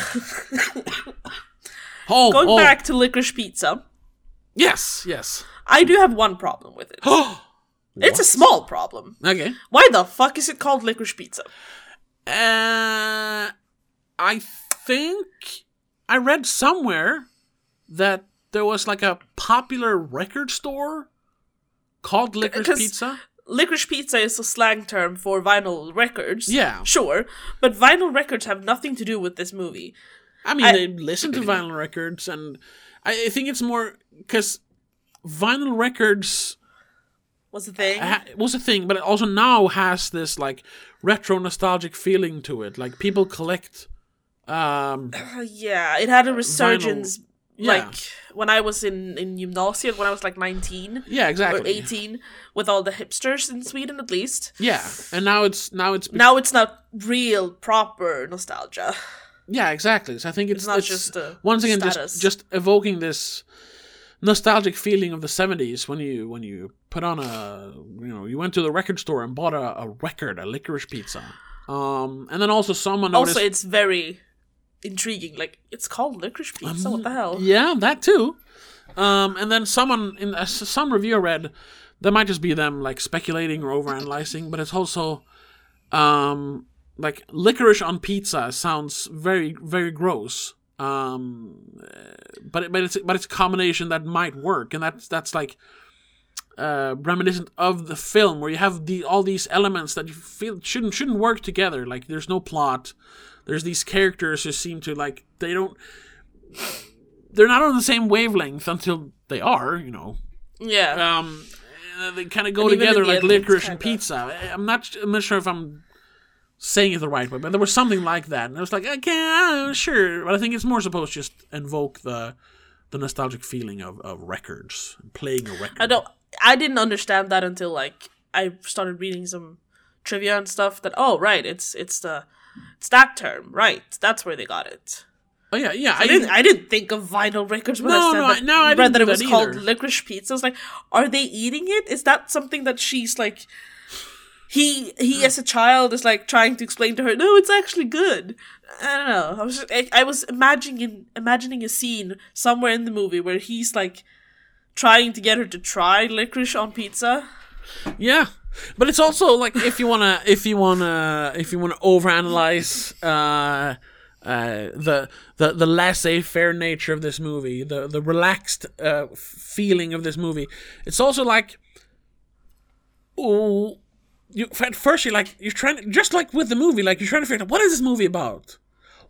oh, Going oh, back to licorice pizza, Yes, yes. I do have one problem with it. It's a small problem. okay. Why the fuck is it called licorice pizza? Uh, I think I read somewhere that there was like a popular record store called Licorice Pizza. Licorice pizza is a slang term for vinyl records. Yeah. Sure, but vinyl records have nothing to do with this movie. I mean, I- they listen to vinyl records, and I, I think it's more because vinyl records Was the thing? ha- was a thing, but it also now has this like retro nostalgic feeling to it. Like people collect. Um, Uh, yeah, it had a resurgence. Yeah. Like when I was in in gymnasium, when I was like nineteen yeah, or exactly. eighteen, with all the hipsters in Sweden, at least. Yeah, and now it's now it's Now it's not real proper nostalgia. Yeah, exactly. So I think it's, not it's just a once again status. just just evoking this nostalgic feeling of the seventies when you when you put on a you know you went to the record store and bought a, a record, a licorice pizza, um, and then also someone noticed. Also, it's very intriguing. Like it's called licorice pizza. what the hell? yeah, that too. Um, and then someone in uh, some review I read, that might just be them like speculating or overanalyzing, but it's also um like licorice on pizza sounds very very gross. Um, uh, but it- but it's but it's a combination that might work, and that's that's like uh, reminiscent of the film where you have the all these elements that you feel shouldn't shouldn't work together. Like there's no plot. There's these characters who seem to like they don't. They're not on the same wavelength until they are, you know. Yeah. Um, they kind of go And together like licorice and pizza. I'm not. I'm not sure if I'm saying it the right way, but there was something like that, and I was like, okay, uh, sure, but I think it's more supposed to just invoke the the nostalgic feeling of, of records, playing a record. I don't. I didn't understand that until like I started reading some trivia and stuff. That oh right, it's it's the it's that term right. That's where they got it. Oh yeah, yeah. I didn't. I didn't think of vinyl records when No, I said no, that. I- no, I read that it was that called licorice pizza. I was like, are they eating it? Is that something that she's like? He he as a child is like trying to explain to her. No, it's actually good. I don't know. I was just, I, I was imagining imagining a scene somewhere in the movie where he's like trying to get her to try licorice on pizza. Yeah, but it's also like if you wanna, if you wanna, if you wanna overanalyze uh, uh, the the the laissez-faire nature of this movie, the the relaxed uh, feeling of this movie, it's also like, oh, you at first you're like you're trying to, just like with the movie, like you're trying to figure out what is this movie about.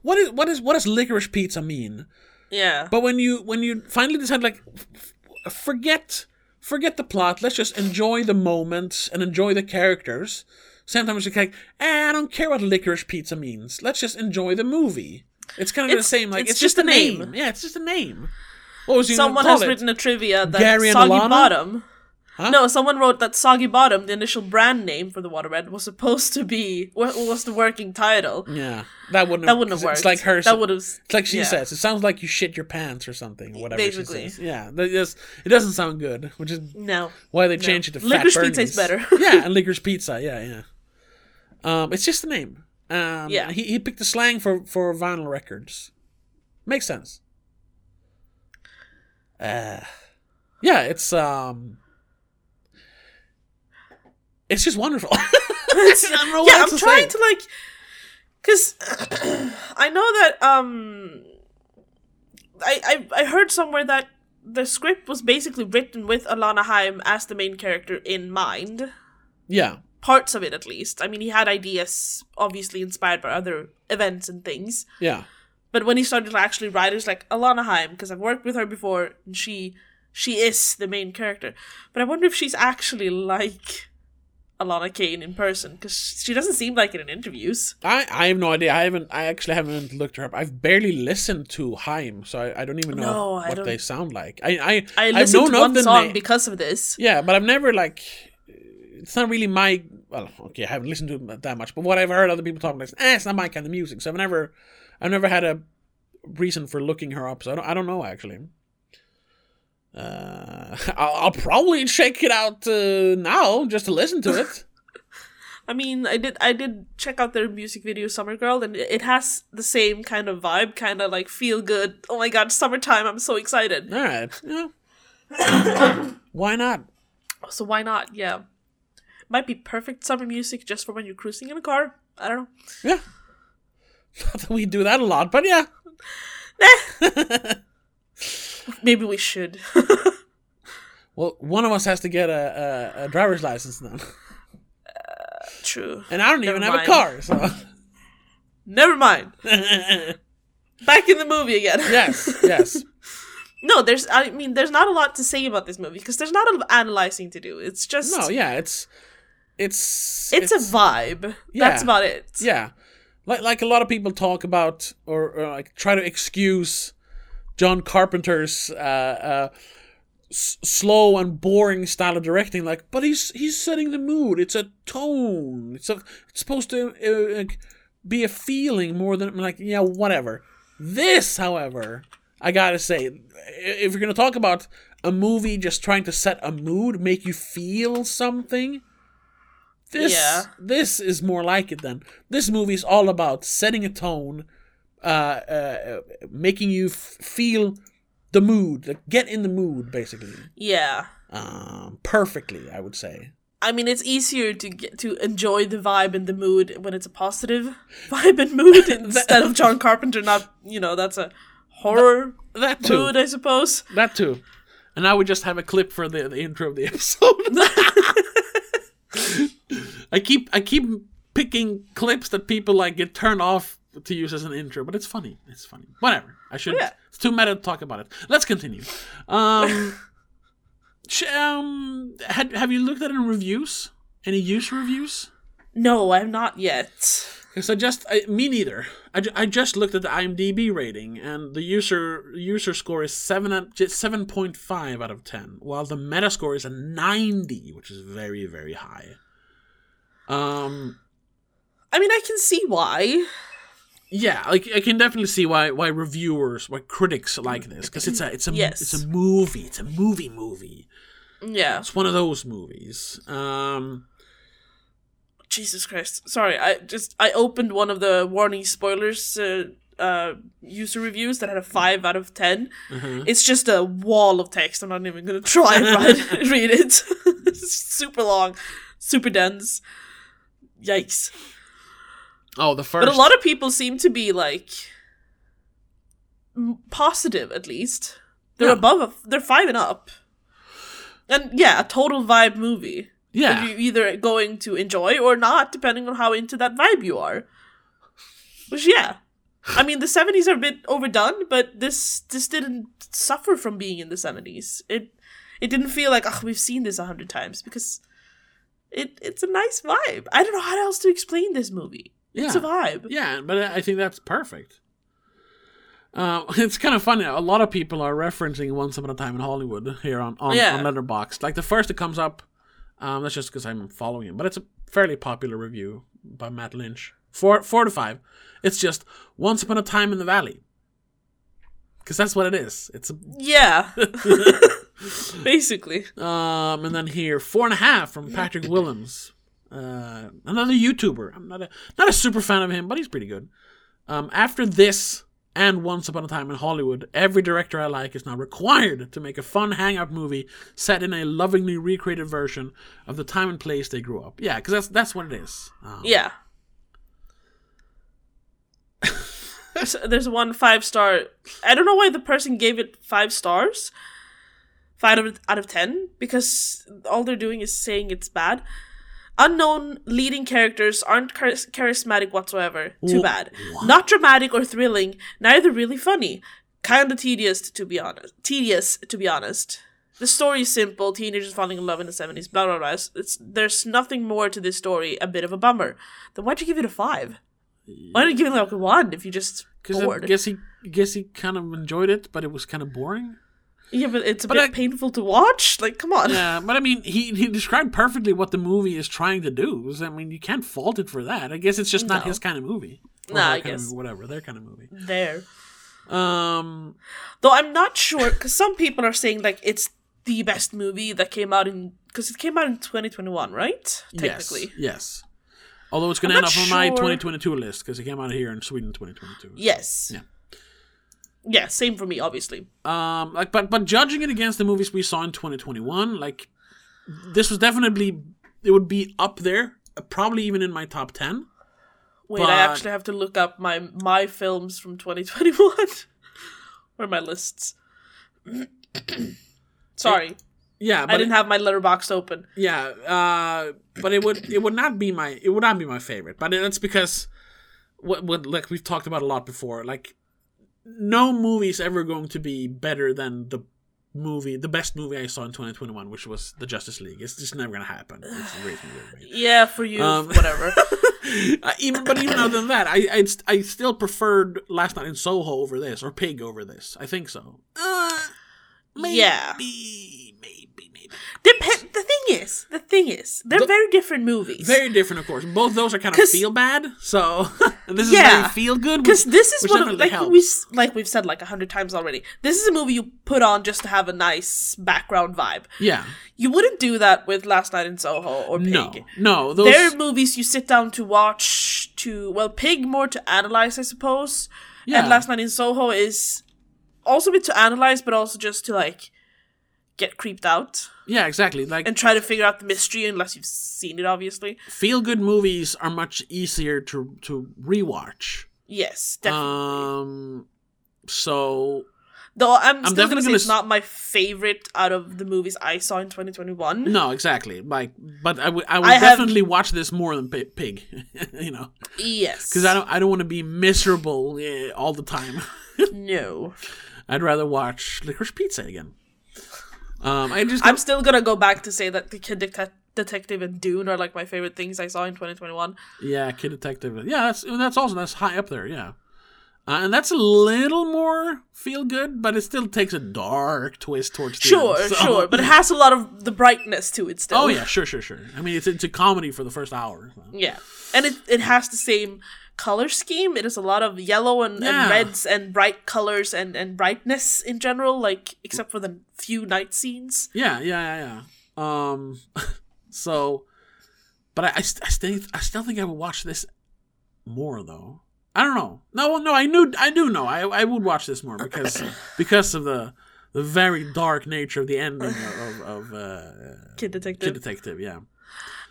What is what is what does licorice pizza mean? Yeah. But when you when you finally decide like f- forget forget the plot, let's just enjoy the moments and enjoy the characters. Sometimes you're like, eh, I don't care what licorice pizza means. Let's just enjoy the movie. It's kind of the same. Like it's it's, just just, a name. name. Yeah, it's just a name. What was you Someone has it? written a trivia that Gary and Soggy Alana? Bottom. Huh? No, someone wrote that Soggy Bottom, the initial brand name for the Waterbed, was supposed to be what was the working title. Yeah, that wouldn't. That wouldn't have worked. It's like her. That would have. It's like she yeah. says. It sounds like you shit your pants or something. or Whatever Basically. she says. Yeah, just, it doesn't sound good, which is No. why they changed it to Licorice Fat pizza is better. yeah, and licorice pizza. Yeah, yeah. Um, it's just the name. Um, Yeah. He he picked the slang for for vinyl records. Makes sense. Uh, yeah, it's um, it's just wonderful. I don't know what yeah, I'm trying to like, because I know that um, I, I I heard somewhere that the script was basically written with Alana Haim as the main character in mind. Yeah, Parts of it, at least. I mean, he had ideas, obviously inspired by other events and things. yeah, But when he started to actually write, it was like Alana Haim because I've worked with her before, and she she is the main character. But I wonder if she's actually like Alana Kane in person because she doesn't seem like it in interviews. I, I have no idea. I haven't. I actually haven't looked her up. I've barely listened to Haim, so I, I don't even know No, what they sound like. I I I I've listened known to one song na- because of this. Yeah, but I've never like. It's not really my. Well, okay, I haven't listened to that much, but what I've heard other people talking about, eh, it's not my kind of music. So I've never, I've never had a reason for looking her up. So I don't, I don't know actually. Uh, I'll, I'll probably check it out uh, now just to listen to it. I mean, I did I did check out their music video "Summer Girl" and it has the same kind of vibe, kind of like feel good. Oh my god, summertime! I'm so excited. All right, yeah. Why not? So why not? Yeah, might be perfect summer music just for when you're cruising in a car. I don't know. Yeah. Not that we do that a lot, but yeah. Maybe we should. Well, one of us has to get a, a, a driver's license now, uh, True. and I don't even Never have a car. So Never mind. Back in the movie again. yes, yes, no, there's. I mean, there's not a lot to say about this movie because there's not a lot of analyzing to do. It's just. no, yeah, it's it's It's, a vibe. Yeah. That's about it. yeah, like like a lot of people talk about or, or like try to excuse John Carpenter's uh, uh, s- slow and boring style of directing. Like, but he's he's setting the mood. It's a tone. It's a it's supposed to uh, be a feeling more than like yeah whatever. This, however, I gotta say, if you're gonna talk about a movie just trying to set a mood, make you feel something. This Yeah. this is more like it then. This movie is all about setting a tone, uh, uh, making you f- feel the mood, like get in the mood, basically, Yeah. um, perfectly. I would say. I mean, it's easier to get to enjoy the vibe and the mood when it's a positive vibe and mood instead of John Carpenter. Not, you know, that's a horror That too. mood, I suppose. That too. And now we just have a clip for the, the intro of the episode. I keep I keep picking clips that people like get turned off to use as an intro, but it's funny. It's funny. Whatever. I should. Yeah. It's too meta to talk about it. Let's continue. Um, sh- um, had, have you looked at any reviews? Any user reviews? No, I'm not yet. Because I just, I, me neither. I, ju- I just looked at the IMDb rating, and the user user score is seven seven point five out of ten, while the meta score is a ninety, which is very very high. Um, I mean, I can see why. Yeah, like I can definitely see why why reviewers, why critics like this, because it's a it's a Yes. it's a movie, it's a movie movie. Yeah. It's one of those movies. Um, Jesus Christ. Sorry, I just I opened one of the warning spoilers uh, uh user reviews that had a 5 out of 10. uh-huh. It's just a wall of text. I'm not even going to try and read it. it's super long, super dense. Yikes. Oh, the first. But a lot of people seem to be like positive at least. They're Yeah. above a, they're 5 and up. And yeah, a total vibe movie. yeah, you're either going to enjoy or not, depending on how into that vibe you are. Which, yeah, I mean, the '70s are a bit overdone, but this this didn't suffer from being in the '70s. It it didn't feel like oh we've seen this a hundred times because it it's a nice vibe. I don't know how else to explain this movie. It's a Yeah. vibe. Yeah, but I think that's perfect. Uh, it's kind of funny. A lot of people are referencing Once Upon a Time in Hollywood here on on, Yeah. on Letterboxd. Like the first that comes up, um, that's just because I'm following him. But it's a fairly popular review by Matt Lynch. Four four to five. It's just Once Upon a Time in the Valley. Because that's what it is. It's a Yeah, basically. um, and then here four and a half from Patrick Willems, uh, another YouTuber. I'm not a not a super fan of him, but he's pretty good. Um, after this and Once Upon a Time in Hollywood, every director I like is now required to make a fun hangout movie set in a lovingly recreated version of the time and place they grew up. Yeah, because that's that's what it is. Um, Yeah. there's, one five star. I don't know why the person gave it five stars. Five out of, out of ten because all they're doing is saying it's bad. Unknown leading characters aren't char- charismatic whatsoever. Too bad. Not dramatic or thrilling. Neither really funny. Kinda tedious to be honest. Tedious to be honest. the story is simple. Teenagers falling in love in the seventies. Blah blah blah. It's, it's there's nothing more to this story. A bit of a bummer. Then why'd you give it a five? Why didn't you give it like a one if you just Because I bored? guess he guess he kind of enjoyed it, but it was kind of boring. Yeah, but it's a But bit I- painful to watch. Like, come on. Yeah, but I mean, he he described perfectly what the movie is trying to do. So, I mean, you can't fault it for that. I guess it's just not No. his kind of movie. Or Nah, I guess. movie, whatever their kind of movie. There. Um, Though I'm not sure because some people are saying like it's the best movie that came out in because it came out in 2021, right? Technically. yes, yes. Although it's going to end not up on my 2022 list because it came out here in Sweden 2022. Yes. Yeah. Yeah, same for me, obviously. Um, like, but but judging it against the movies we saw in 2021, like, this was definitely it would be up there, uh, probably even in my top 10. Wait, But- I actually have to look up my my films from 2021 or my lists. Sorry, Yeah, but I didn't have my Letterboxd open. Yeah, uh, but it would it would not be my it would not be my favorite. But that's because what what like we've talked about a lot before. Like, no movie is ever going to be better than the movie, the best movie I saw in 2021, which was the Justice League. It's just never gonna happen. It's a great movie. Yeah, for you, Um, whatever. Even but even other than that, I I I still preferred Last Night in Soho over this or Pig over this. I think so. Uh, maybe, Yeah. Dep- the thing is, the thing is, they're The- very different movies. Very different, of course. Both those are kind of feel bad. So this is Yeah. very feel good. Because this is one like helps. we like we've said like a hundred times already. This is a movie you put on just to have a nice background vibe. yeah, You wouldn't do that with Last Night in Soho or Pig. no, no, those They're movies you sit down to watch to well, Pig more to analyze, I suppose. Yeah. And Last Night in Soho is also a bit to analyze, but also just to like get creeped out yeah, exactly. Like and try to figure out the mystery, unless you've seen it, obviously. feel good movies are much easier to to rewatch. Yes, definitely. Um, so Though I'm, still definitely gonna say gonna it's s- not my favorite out of the movies I saw in 2021. no, exactly. Like, but I would I would have- definitely watch this more than Pi- Pig. you know, Yes, because I don't I don't want to be miserable eh, all the time. no. I'd rather watch Licorice Pizza again. Um, I just I'm still gonna go back to say that the Kid Det- Detective and Dune are like my favorite things I saw in 2021. Yeah, Kid Detective. Yeah, that's that's also that's high up there. Yeah, uh, and that's a little more feel good, but it still takes a dark twist towards the Sure, end, so- sure, but it has a lot of the brightness to it still. oh yeah, sure, sure, sure. I mean, it's it's a comedy for the first hour. so. yeah, and it it has the same color scheme. It is a lot of yellow and, Yeah. and reds and bright colors and and brightness in general. Like except for the few night scenes. Yeah, yeah, yeah, yeah. Um, so, but I, I, st- I still I still think I would watch this more though. I don't know. No, no, I knew I do know. I I would watch this more because because of the the very dark nature of the ending of of, of uh, Kid Detective. Kid Detective. Yeah.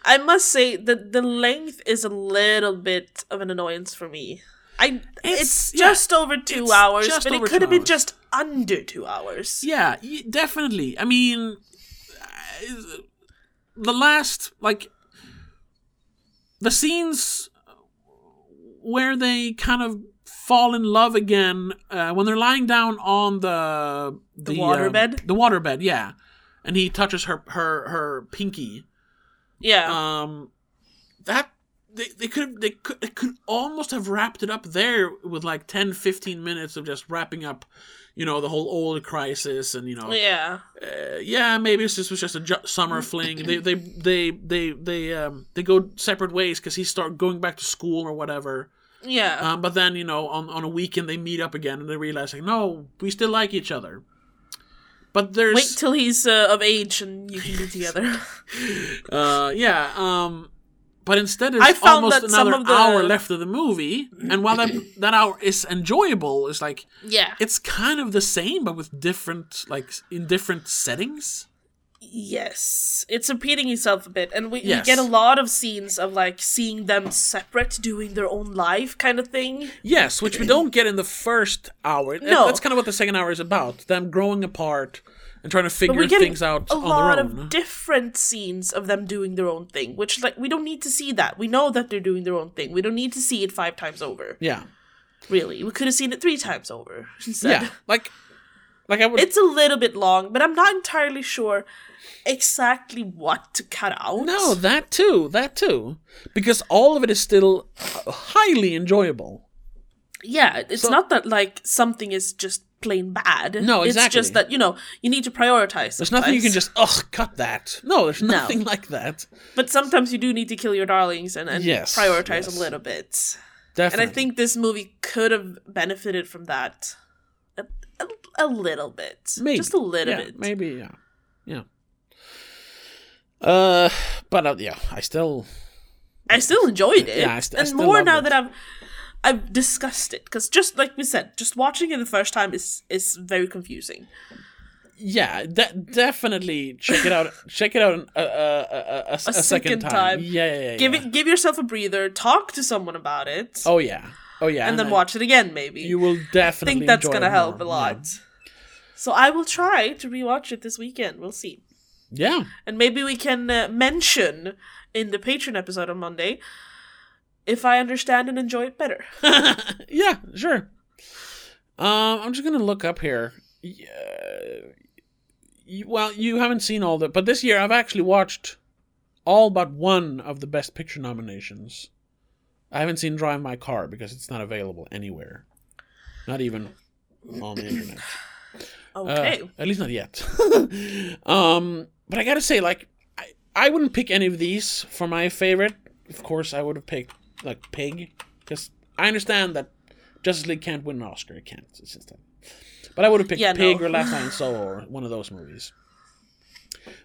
I must say that the length is a little bit of an annoyance for me. I it's, It's- yeah, just over two hours, but it could have been just under two hours. Yeah, definitely. I mean, uh, the last like the scenes where they kind of fall in love again uh, when they're lying down on the the, waterbed? um, the waterbed, yeah, and he touches her her her pinky. Yeah, Um, that they they could they could they could almost have wrapped it up there with like 10, 15 minutes of just wrapping up, you know, the whole oil crisis and you know, yeah, uh, yeah, maybe this was just a ju- summer fling. They they they they they um they go separate ways because he start going back to school or whatever. yeah. Um, but then you know on on a weekend they meet up again and they realize like no, we still like each other. But there's Wait till he's uh, of age and you can be together. Uh, yeah. Um, but instead, there's I found almost that another the- hour left of the movie, and while that that hour is enjoyable, it's like yeah. it's kind of the same, but with different, like in different settings. Yes, it's repeating itself a bit, and we, Yes. we get a lot of scenes of like seeing them separate, doing their own life, kind of thing. Yes, which we don't get in the first hour. No. that's kind of what the second hour is about: them growing apart and trying to figure things out a on lot their own. of different scenes of them doing their own thing, which like we don't need to see that. We know that they're doing their own thing. We don't need to see it five times over. yeah, Really, we could have seen it three times over instead. yeah. Like Like I would. It's a little bit long, but I'm not entirely sure exactly what to cut out. no, that too. That too. Because all of it is still highly enjoyable. Yeah, it's not that like something is just plain bad. No, exactly. It's just that, you know, you need to prioritize. There's nothing you can just ugh cut that. No, there's nothing like that. But sometimes you do need to kill your darlings and, and Yes, prioritize yes. a little bit. Definitely. And I think this movie could have benefited from that a, a, a little bit. maybe Just a little Yeah, bit. Maybe yeah, yeah. Uh, but uh, yeah, I still I still enjoyed it. Yeah, I st- I and more now it. that I've I've discussed it because just like we said, just watching it the first time is is very confusing. yeah, de- definitely check it out. check it out a, a, a, a, a, second, second time. time. Yeah, yeah, yeah. Give yeah. it, give yourself a breather. Talk to someone about it, Oh yeah, oh yeah, and then I- watch it again. Maybe You will I definitely. think that's enjoy gonna it help a more. lot. So I will try to rewatch it this weekend. We'll see, Yeah. and maybe we can uh, mention in the Patreon episode on Monday if I understand and enjoy it better. yeah, sure. Um, I'm just gonna look up here. Yeah. Well, you haven't seen all the, but this year I've actually watched all but one of the Best Picture nominations. I haven't seen Drive My Car because it's not available anywhere, not even on the internet. Uh, Okay. at least not yet. um, but I gotta say, like, I, I wouldn't pick any of these for my favorite. Of course, I would have picked like Pig, because I understand that Justice League can't win an Oscar. It can't. It's just that. But I would have picked Yeah, Pig no. or Last Night in Soho or one of those movies.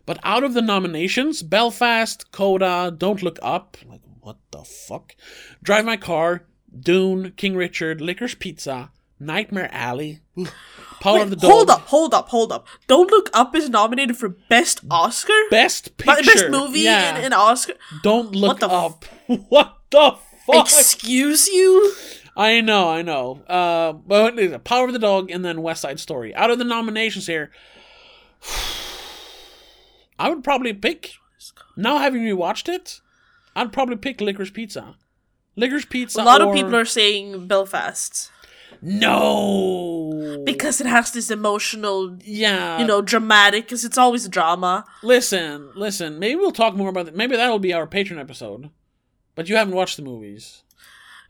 But out of the nominations, Belfast, Coda, Don't Look Up, like what the fuck? Drive My Car, Dune, King Richard, Licorice Pizza, Nightmare Alley, Power of the Dog. hold up, hold up, hold up. Don't Look Up is nominated for Best Oscar? Best picture. Best movie yeah. in, in Oscar? Don't look f- up. what the fuck? Excuse you? I know, I know. Uh, but? Power of the Dog and then West Side Story. Out of the nominations here, I would probably pick. Now having rewatched it, I'd probably pick Licorice Pizza. Licorice Pizza. A lot of people are saying Belfast no because it has this emotional, yeah. you know, dramatic. Because it's always drama. listen, listen. Maybe we'll talk more about it. Maybe that'll be our Patreon episode. But you haven't watched the movies.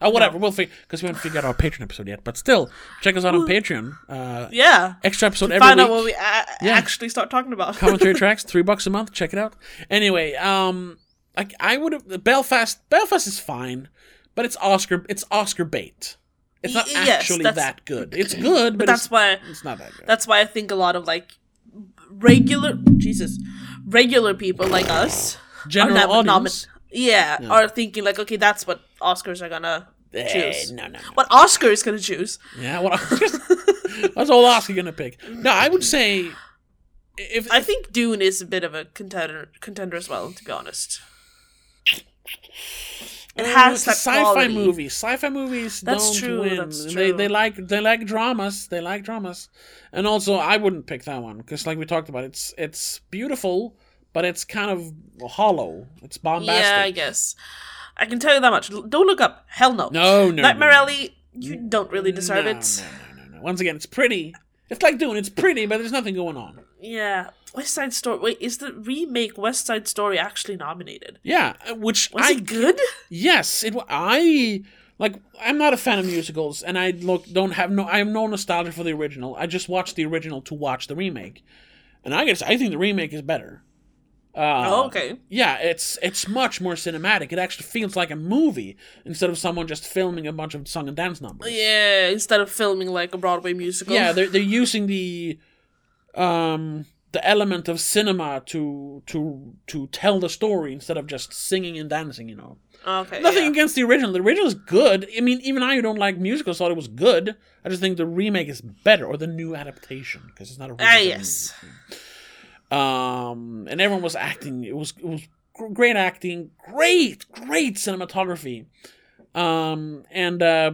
Oh, whatever. We'll figure because we haven't figured out our Patreon episode yet. But still, check us out on Patreon. Uh, Yeah. extra episode every Find week. out what we a- Yeah. actually start talking about. commentary tracks, three bucks a month. Check it out. Anyway, um, like I would have Belfast. Belfast is fine, but it's Oscar. It's Oscar bait. It's not yes, actually that good. It's good, but, but that's it's, why it's not that good. that's why I think a lot of like regular Jesus, regular people like us General are audience. yeah, are thinking like, okay, that's what Oscars are gonna Eh, choose. no, no, no. What Oscar is gonna choose? Yeah, what? What's old Oscar gonna pick? No, I would say if I think Dune is a bit of a contender contender as well. To be honest, it has that sci-fi quality. movies. Sci-fi movies That's don't true, win. that's They true. they like they like dramas. They like dramas, and also I wouldn't pick that one because, like we talked about, it's it's beautiful, but it's kind of hollow. It's bombastic. Yeah, I guess I can tell you that much. Don't look up. Hell no. No, no, Nightmare no. Alley. You don't really deserve no, it. No, no, no, no. Once again, it's pretty. It's like doing. It's pretty, but there's nothing going on. Yeah, West Side Story. Wait, is the remake West Side Story actually nominated? Yeah, uh, which Was I it good? Yes, it. I like. I'm not a fan of musicals, and I look don't have no. I have no nostalgia for the original. I just watched the original to watch the remake, and I guess I think the remake is better. Uh, oh, okay. Yeah, it's it's much more cinematic. It actually feels like a movie instead of someone just filming a bunch of song and dance numbers. Yeah, instead of filming like a Broadway musical. Yeah, they're they're using the um the element of cinema to to to tell the story instead of just singing and dancing. You know. okay. Nothing yeah. against the original. The original is good. I mean, even I who don't like musicals thought it was good. I just think the remake is better, or the new adaptation, because it's not a Ah, yes. Um, and everyone was acting. It was it was great acting, great great cinematography. Um, and uh,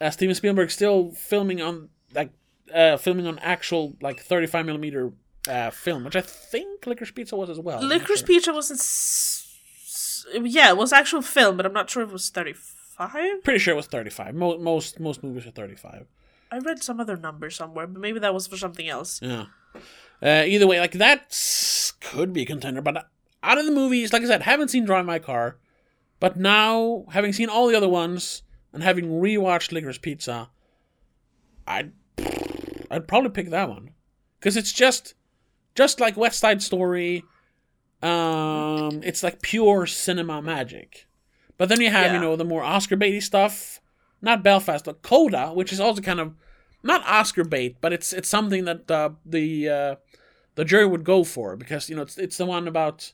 uh, Steven Spielberg still filming on like uh filming on actual like thirty five millimeter uh film, which I think Licorice Pizza was as well. Licorice sure. Pizza was s- yeah, it was actual film, but I'm not sure if it was 35. Pretty sure it was thirty five. Most most most movies are thirty five. I I read some other number somewhere, but maybe that was for something else. Yeah. Uh, either way, like that could be a contender, but out of the movies, like I said, haven't seen Drive My Car, but now having seen all the other ones and having rewatched Licorice Pizza, I'd I'd probably pick that one because it's just just like West Side Story. Um, it's like pure cinema magic. But then you have, Yeah. you know, the more Oscar baity stuff. Not Belfast, but Coda, which is also kind of not Oscar bait, but it's it's something that uh, the uh, the jury would go for because you know it's it's the one about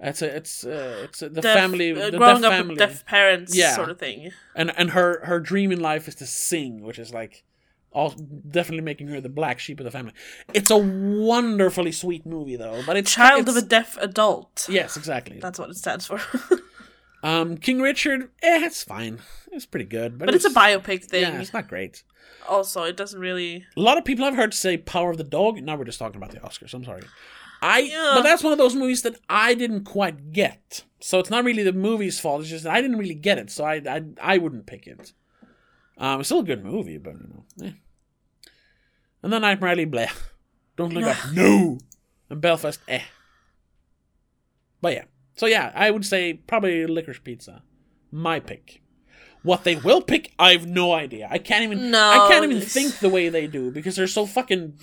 it's a it's uh, it's a, the Deaf- family uh, the growing deaf up family with deaf parents, Yeah. sort of thing. and and her her dream in life is to sing, which is like all definitely making her the black sheep of the family. It's a wonderfully sweet movie though, but it's Child of a deaf adult. yes, exactly. That's what it stands for. Um, King Richard, eh, it's fine. It's pretty good, but, but it's a biopic thing. Yeah, it's not great. Also, it doesn't really. A lot of people I've heard say Power of the Dog. Now we're just talking about the Oscars. I'm sorry. I Yeah. but that's one of those movies that I didn't quite get. So it's not really the movie's fault. It's just that I didn't really get it. So I I, I wouldn't pick it. Um, it's still a good movie, but you know. Eh. And then Nightmare Alley, bleh. Don't look up. No. And Belfast, eh. But yeah. So yeah, I would say probably Licorice Pizza. My pick. What they will pick, I have no idea. I can't even. No, I can't even think the way they do because they're so fucking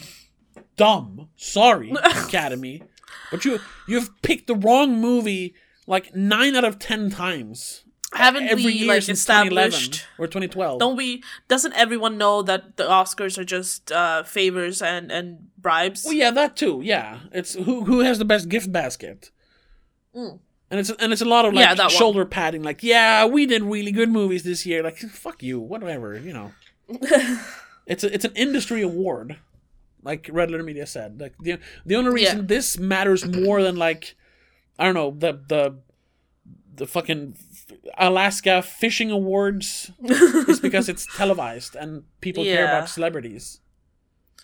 dumb. Sorry, Academy, but you you've picked the wrong movie like nine out of ten times. Haven't Every we like since 2011 established? or 2012. Don't we? Doesn't everyone know that the Oscars are just uh, favors and and bribes? Well, yeah, that too. Yeah, it's who who has the best gift basket. And it's and it's a lot of like Mm. Yeah, that one. shoulder padding, like yeah, we did really good movies this year. Like fuck you, whatever, you know. it's a, it's an industry award, like Red Letter Media said. Like the the only reason Yeah. this matters more than like I don't know the the the fucking Alaska fishing awards is because it's televised and people care about celebrities.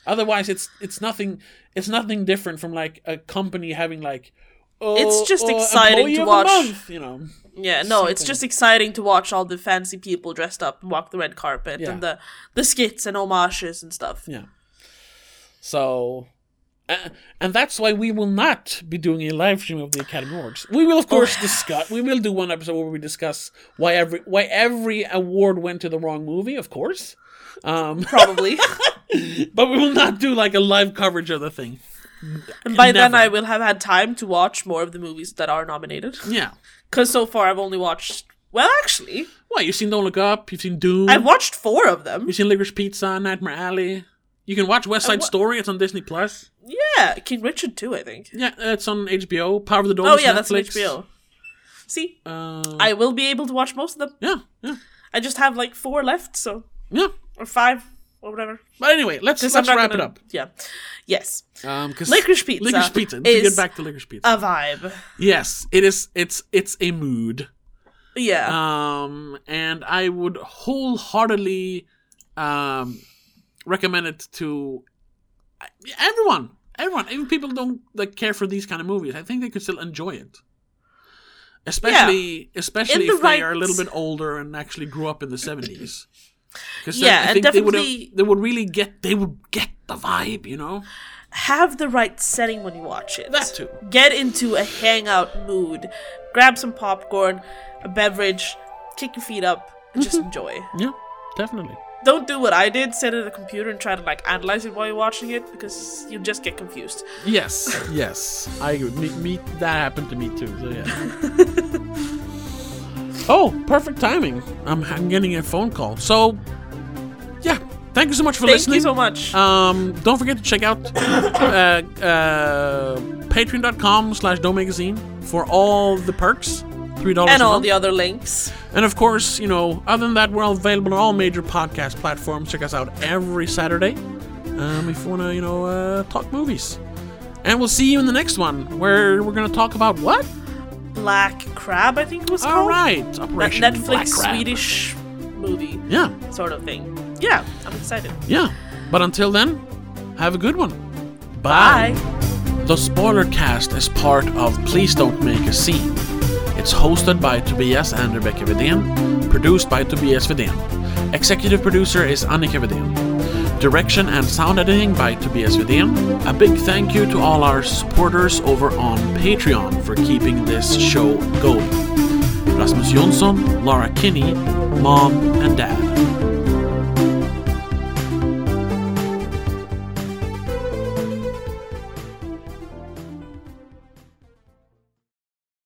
Otherwise, it's it's nothing. It's nothing different from like a company having like. Oh, It's just oh, exciting to watch. month, you know. Yeah, no, it's just exciting to watch all the fancy people dressed up and walk the red carpet Yeah. and the the skits and homages and stuff. Yeah. So, uh, and that's why we will not be doing a live stream of the Academy Awards. We will, of course, discuss. We will do one episode where we discuss why every why every award went to the wrong movie, of course. Um, Probably. but we will not do like a live coverage of the thing. and by then I will have had time to watch more of the movies that are nominated. Yeah. Cuz so far I've only watched well actually, What you've seen Don't Look Up, you've seen Dune, I've watched 4 of them. you've seen Licorice Pizza, Nightmare Alley. You can watch West Side Story. It's on Disney Plus. Yeah, King Richard too, I think. Yeah, it's on HBO. Power of the Dog. Oh yeah, that's on HBO. See, Uh, I will be able to watch most of them. yeah, yeah, I just have like 4 left, so yeah. or 5 or whatever. But anyway, let's let's wrap gonna- it up. Yeah. Yes. Um, because Licorice Pizza Licorice pizza. To get back to licorice pizza. A vibe. yes, it is. It's it's a mood. Yeah. Um, and I would wholeheartedly um recommend it to everyone. Everyone, even people don't like care for these kind of movies. I think they could still enjoy it. Especially, especially In if the they are a little bit older and actually grew up in the seventies. Because Yeah, I think they would definitely- they would really get, they would get the vibe, you know. have the right setting when you watch it. That too. Get into a hangout mood. Grab some popcorn, a beverage, kick your feet up, and just mm-hmm. enjoy. Yeah, definitely. Don't do what I did, sit at a computer and try to like analyze it while you're watching it because you'll just get confused. Yes, yes, I agree. Me, me, that happened to me too. So yeah. oh, perfect timing. I'm, I'm getting a phone call. So, yeah. Thank you so much for Thank listening. Thank you so much. Um, don't forget to check out uh, uh, patreon.com slash dontmakeascene for all the perks. Three dollars and all month. the other links. And of course, you know, other than that, we're all available on all major podcast platforms. Check us out every Saturday um, if you want to, you know, uh, talk movies. And we'll see you in the next one where we're going to talk about what? Black Crab, I think it was All called. right, That Operation Black Netflix Crab. Swedish movie Yeah, sort of thing. Yeah, I'm excited. yeah. But until then, have a good one. Bye. The Spoiler Cast is part of Please Don't Make a Scene. It's hosted by Tobias and Rebecca Vidén, produced by Tobias Vidén. Executive producer is Annika Vidén. Direction and sound editing by Tobias Vidén. A big thank you to all our supporters over on Patreon for keeping this show going. Rasmus Jonsson, Laura Kinney, Mom and Dad.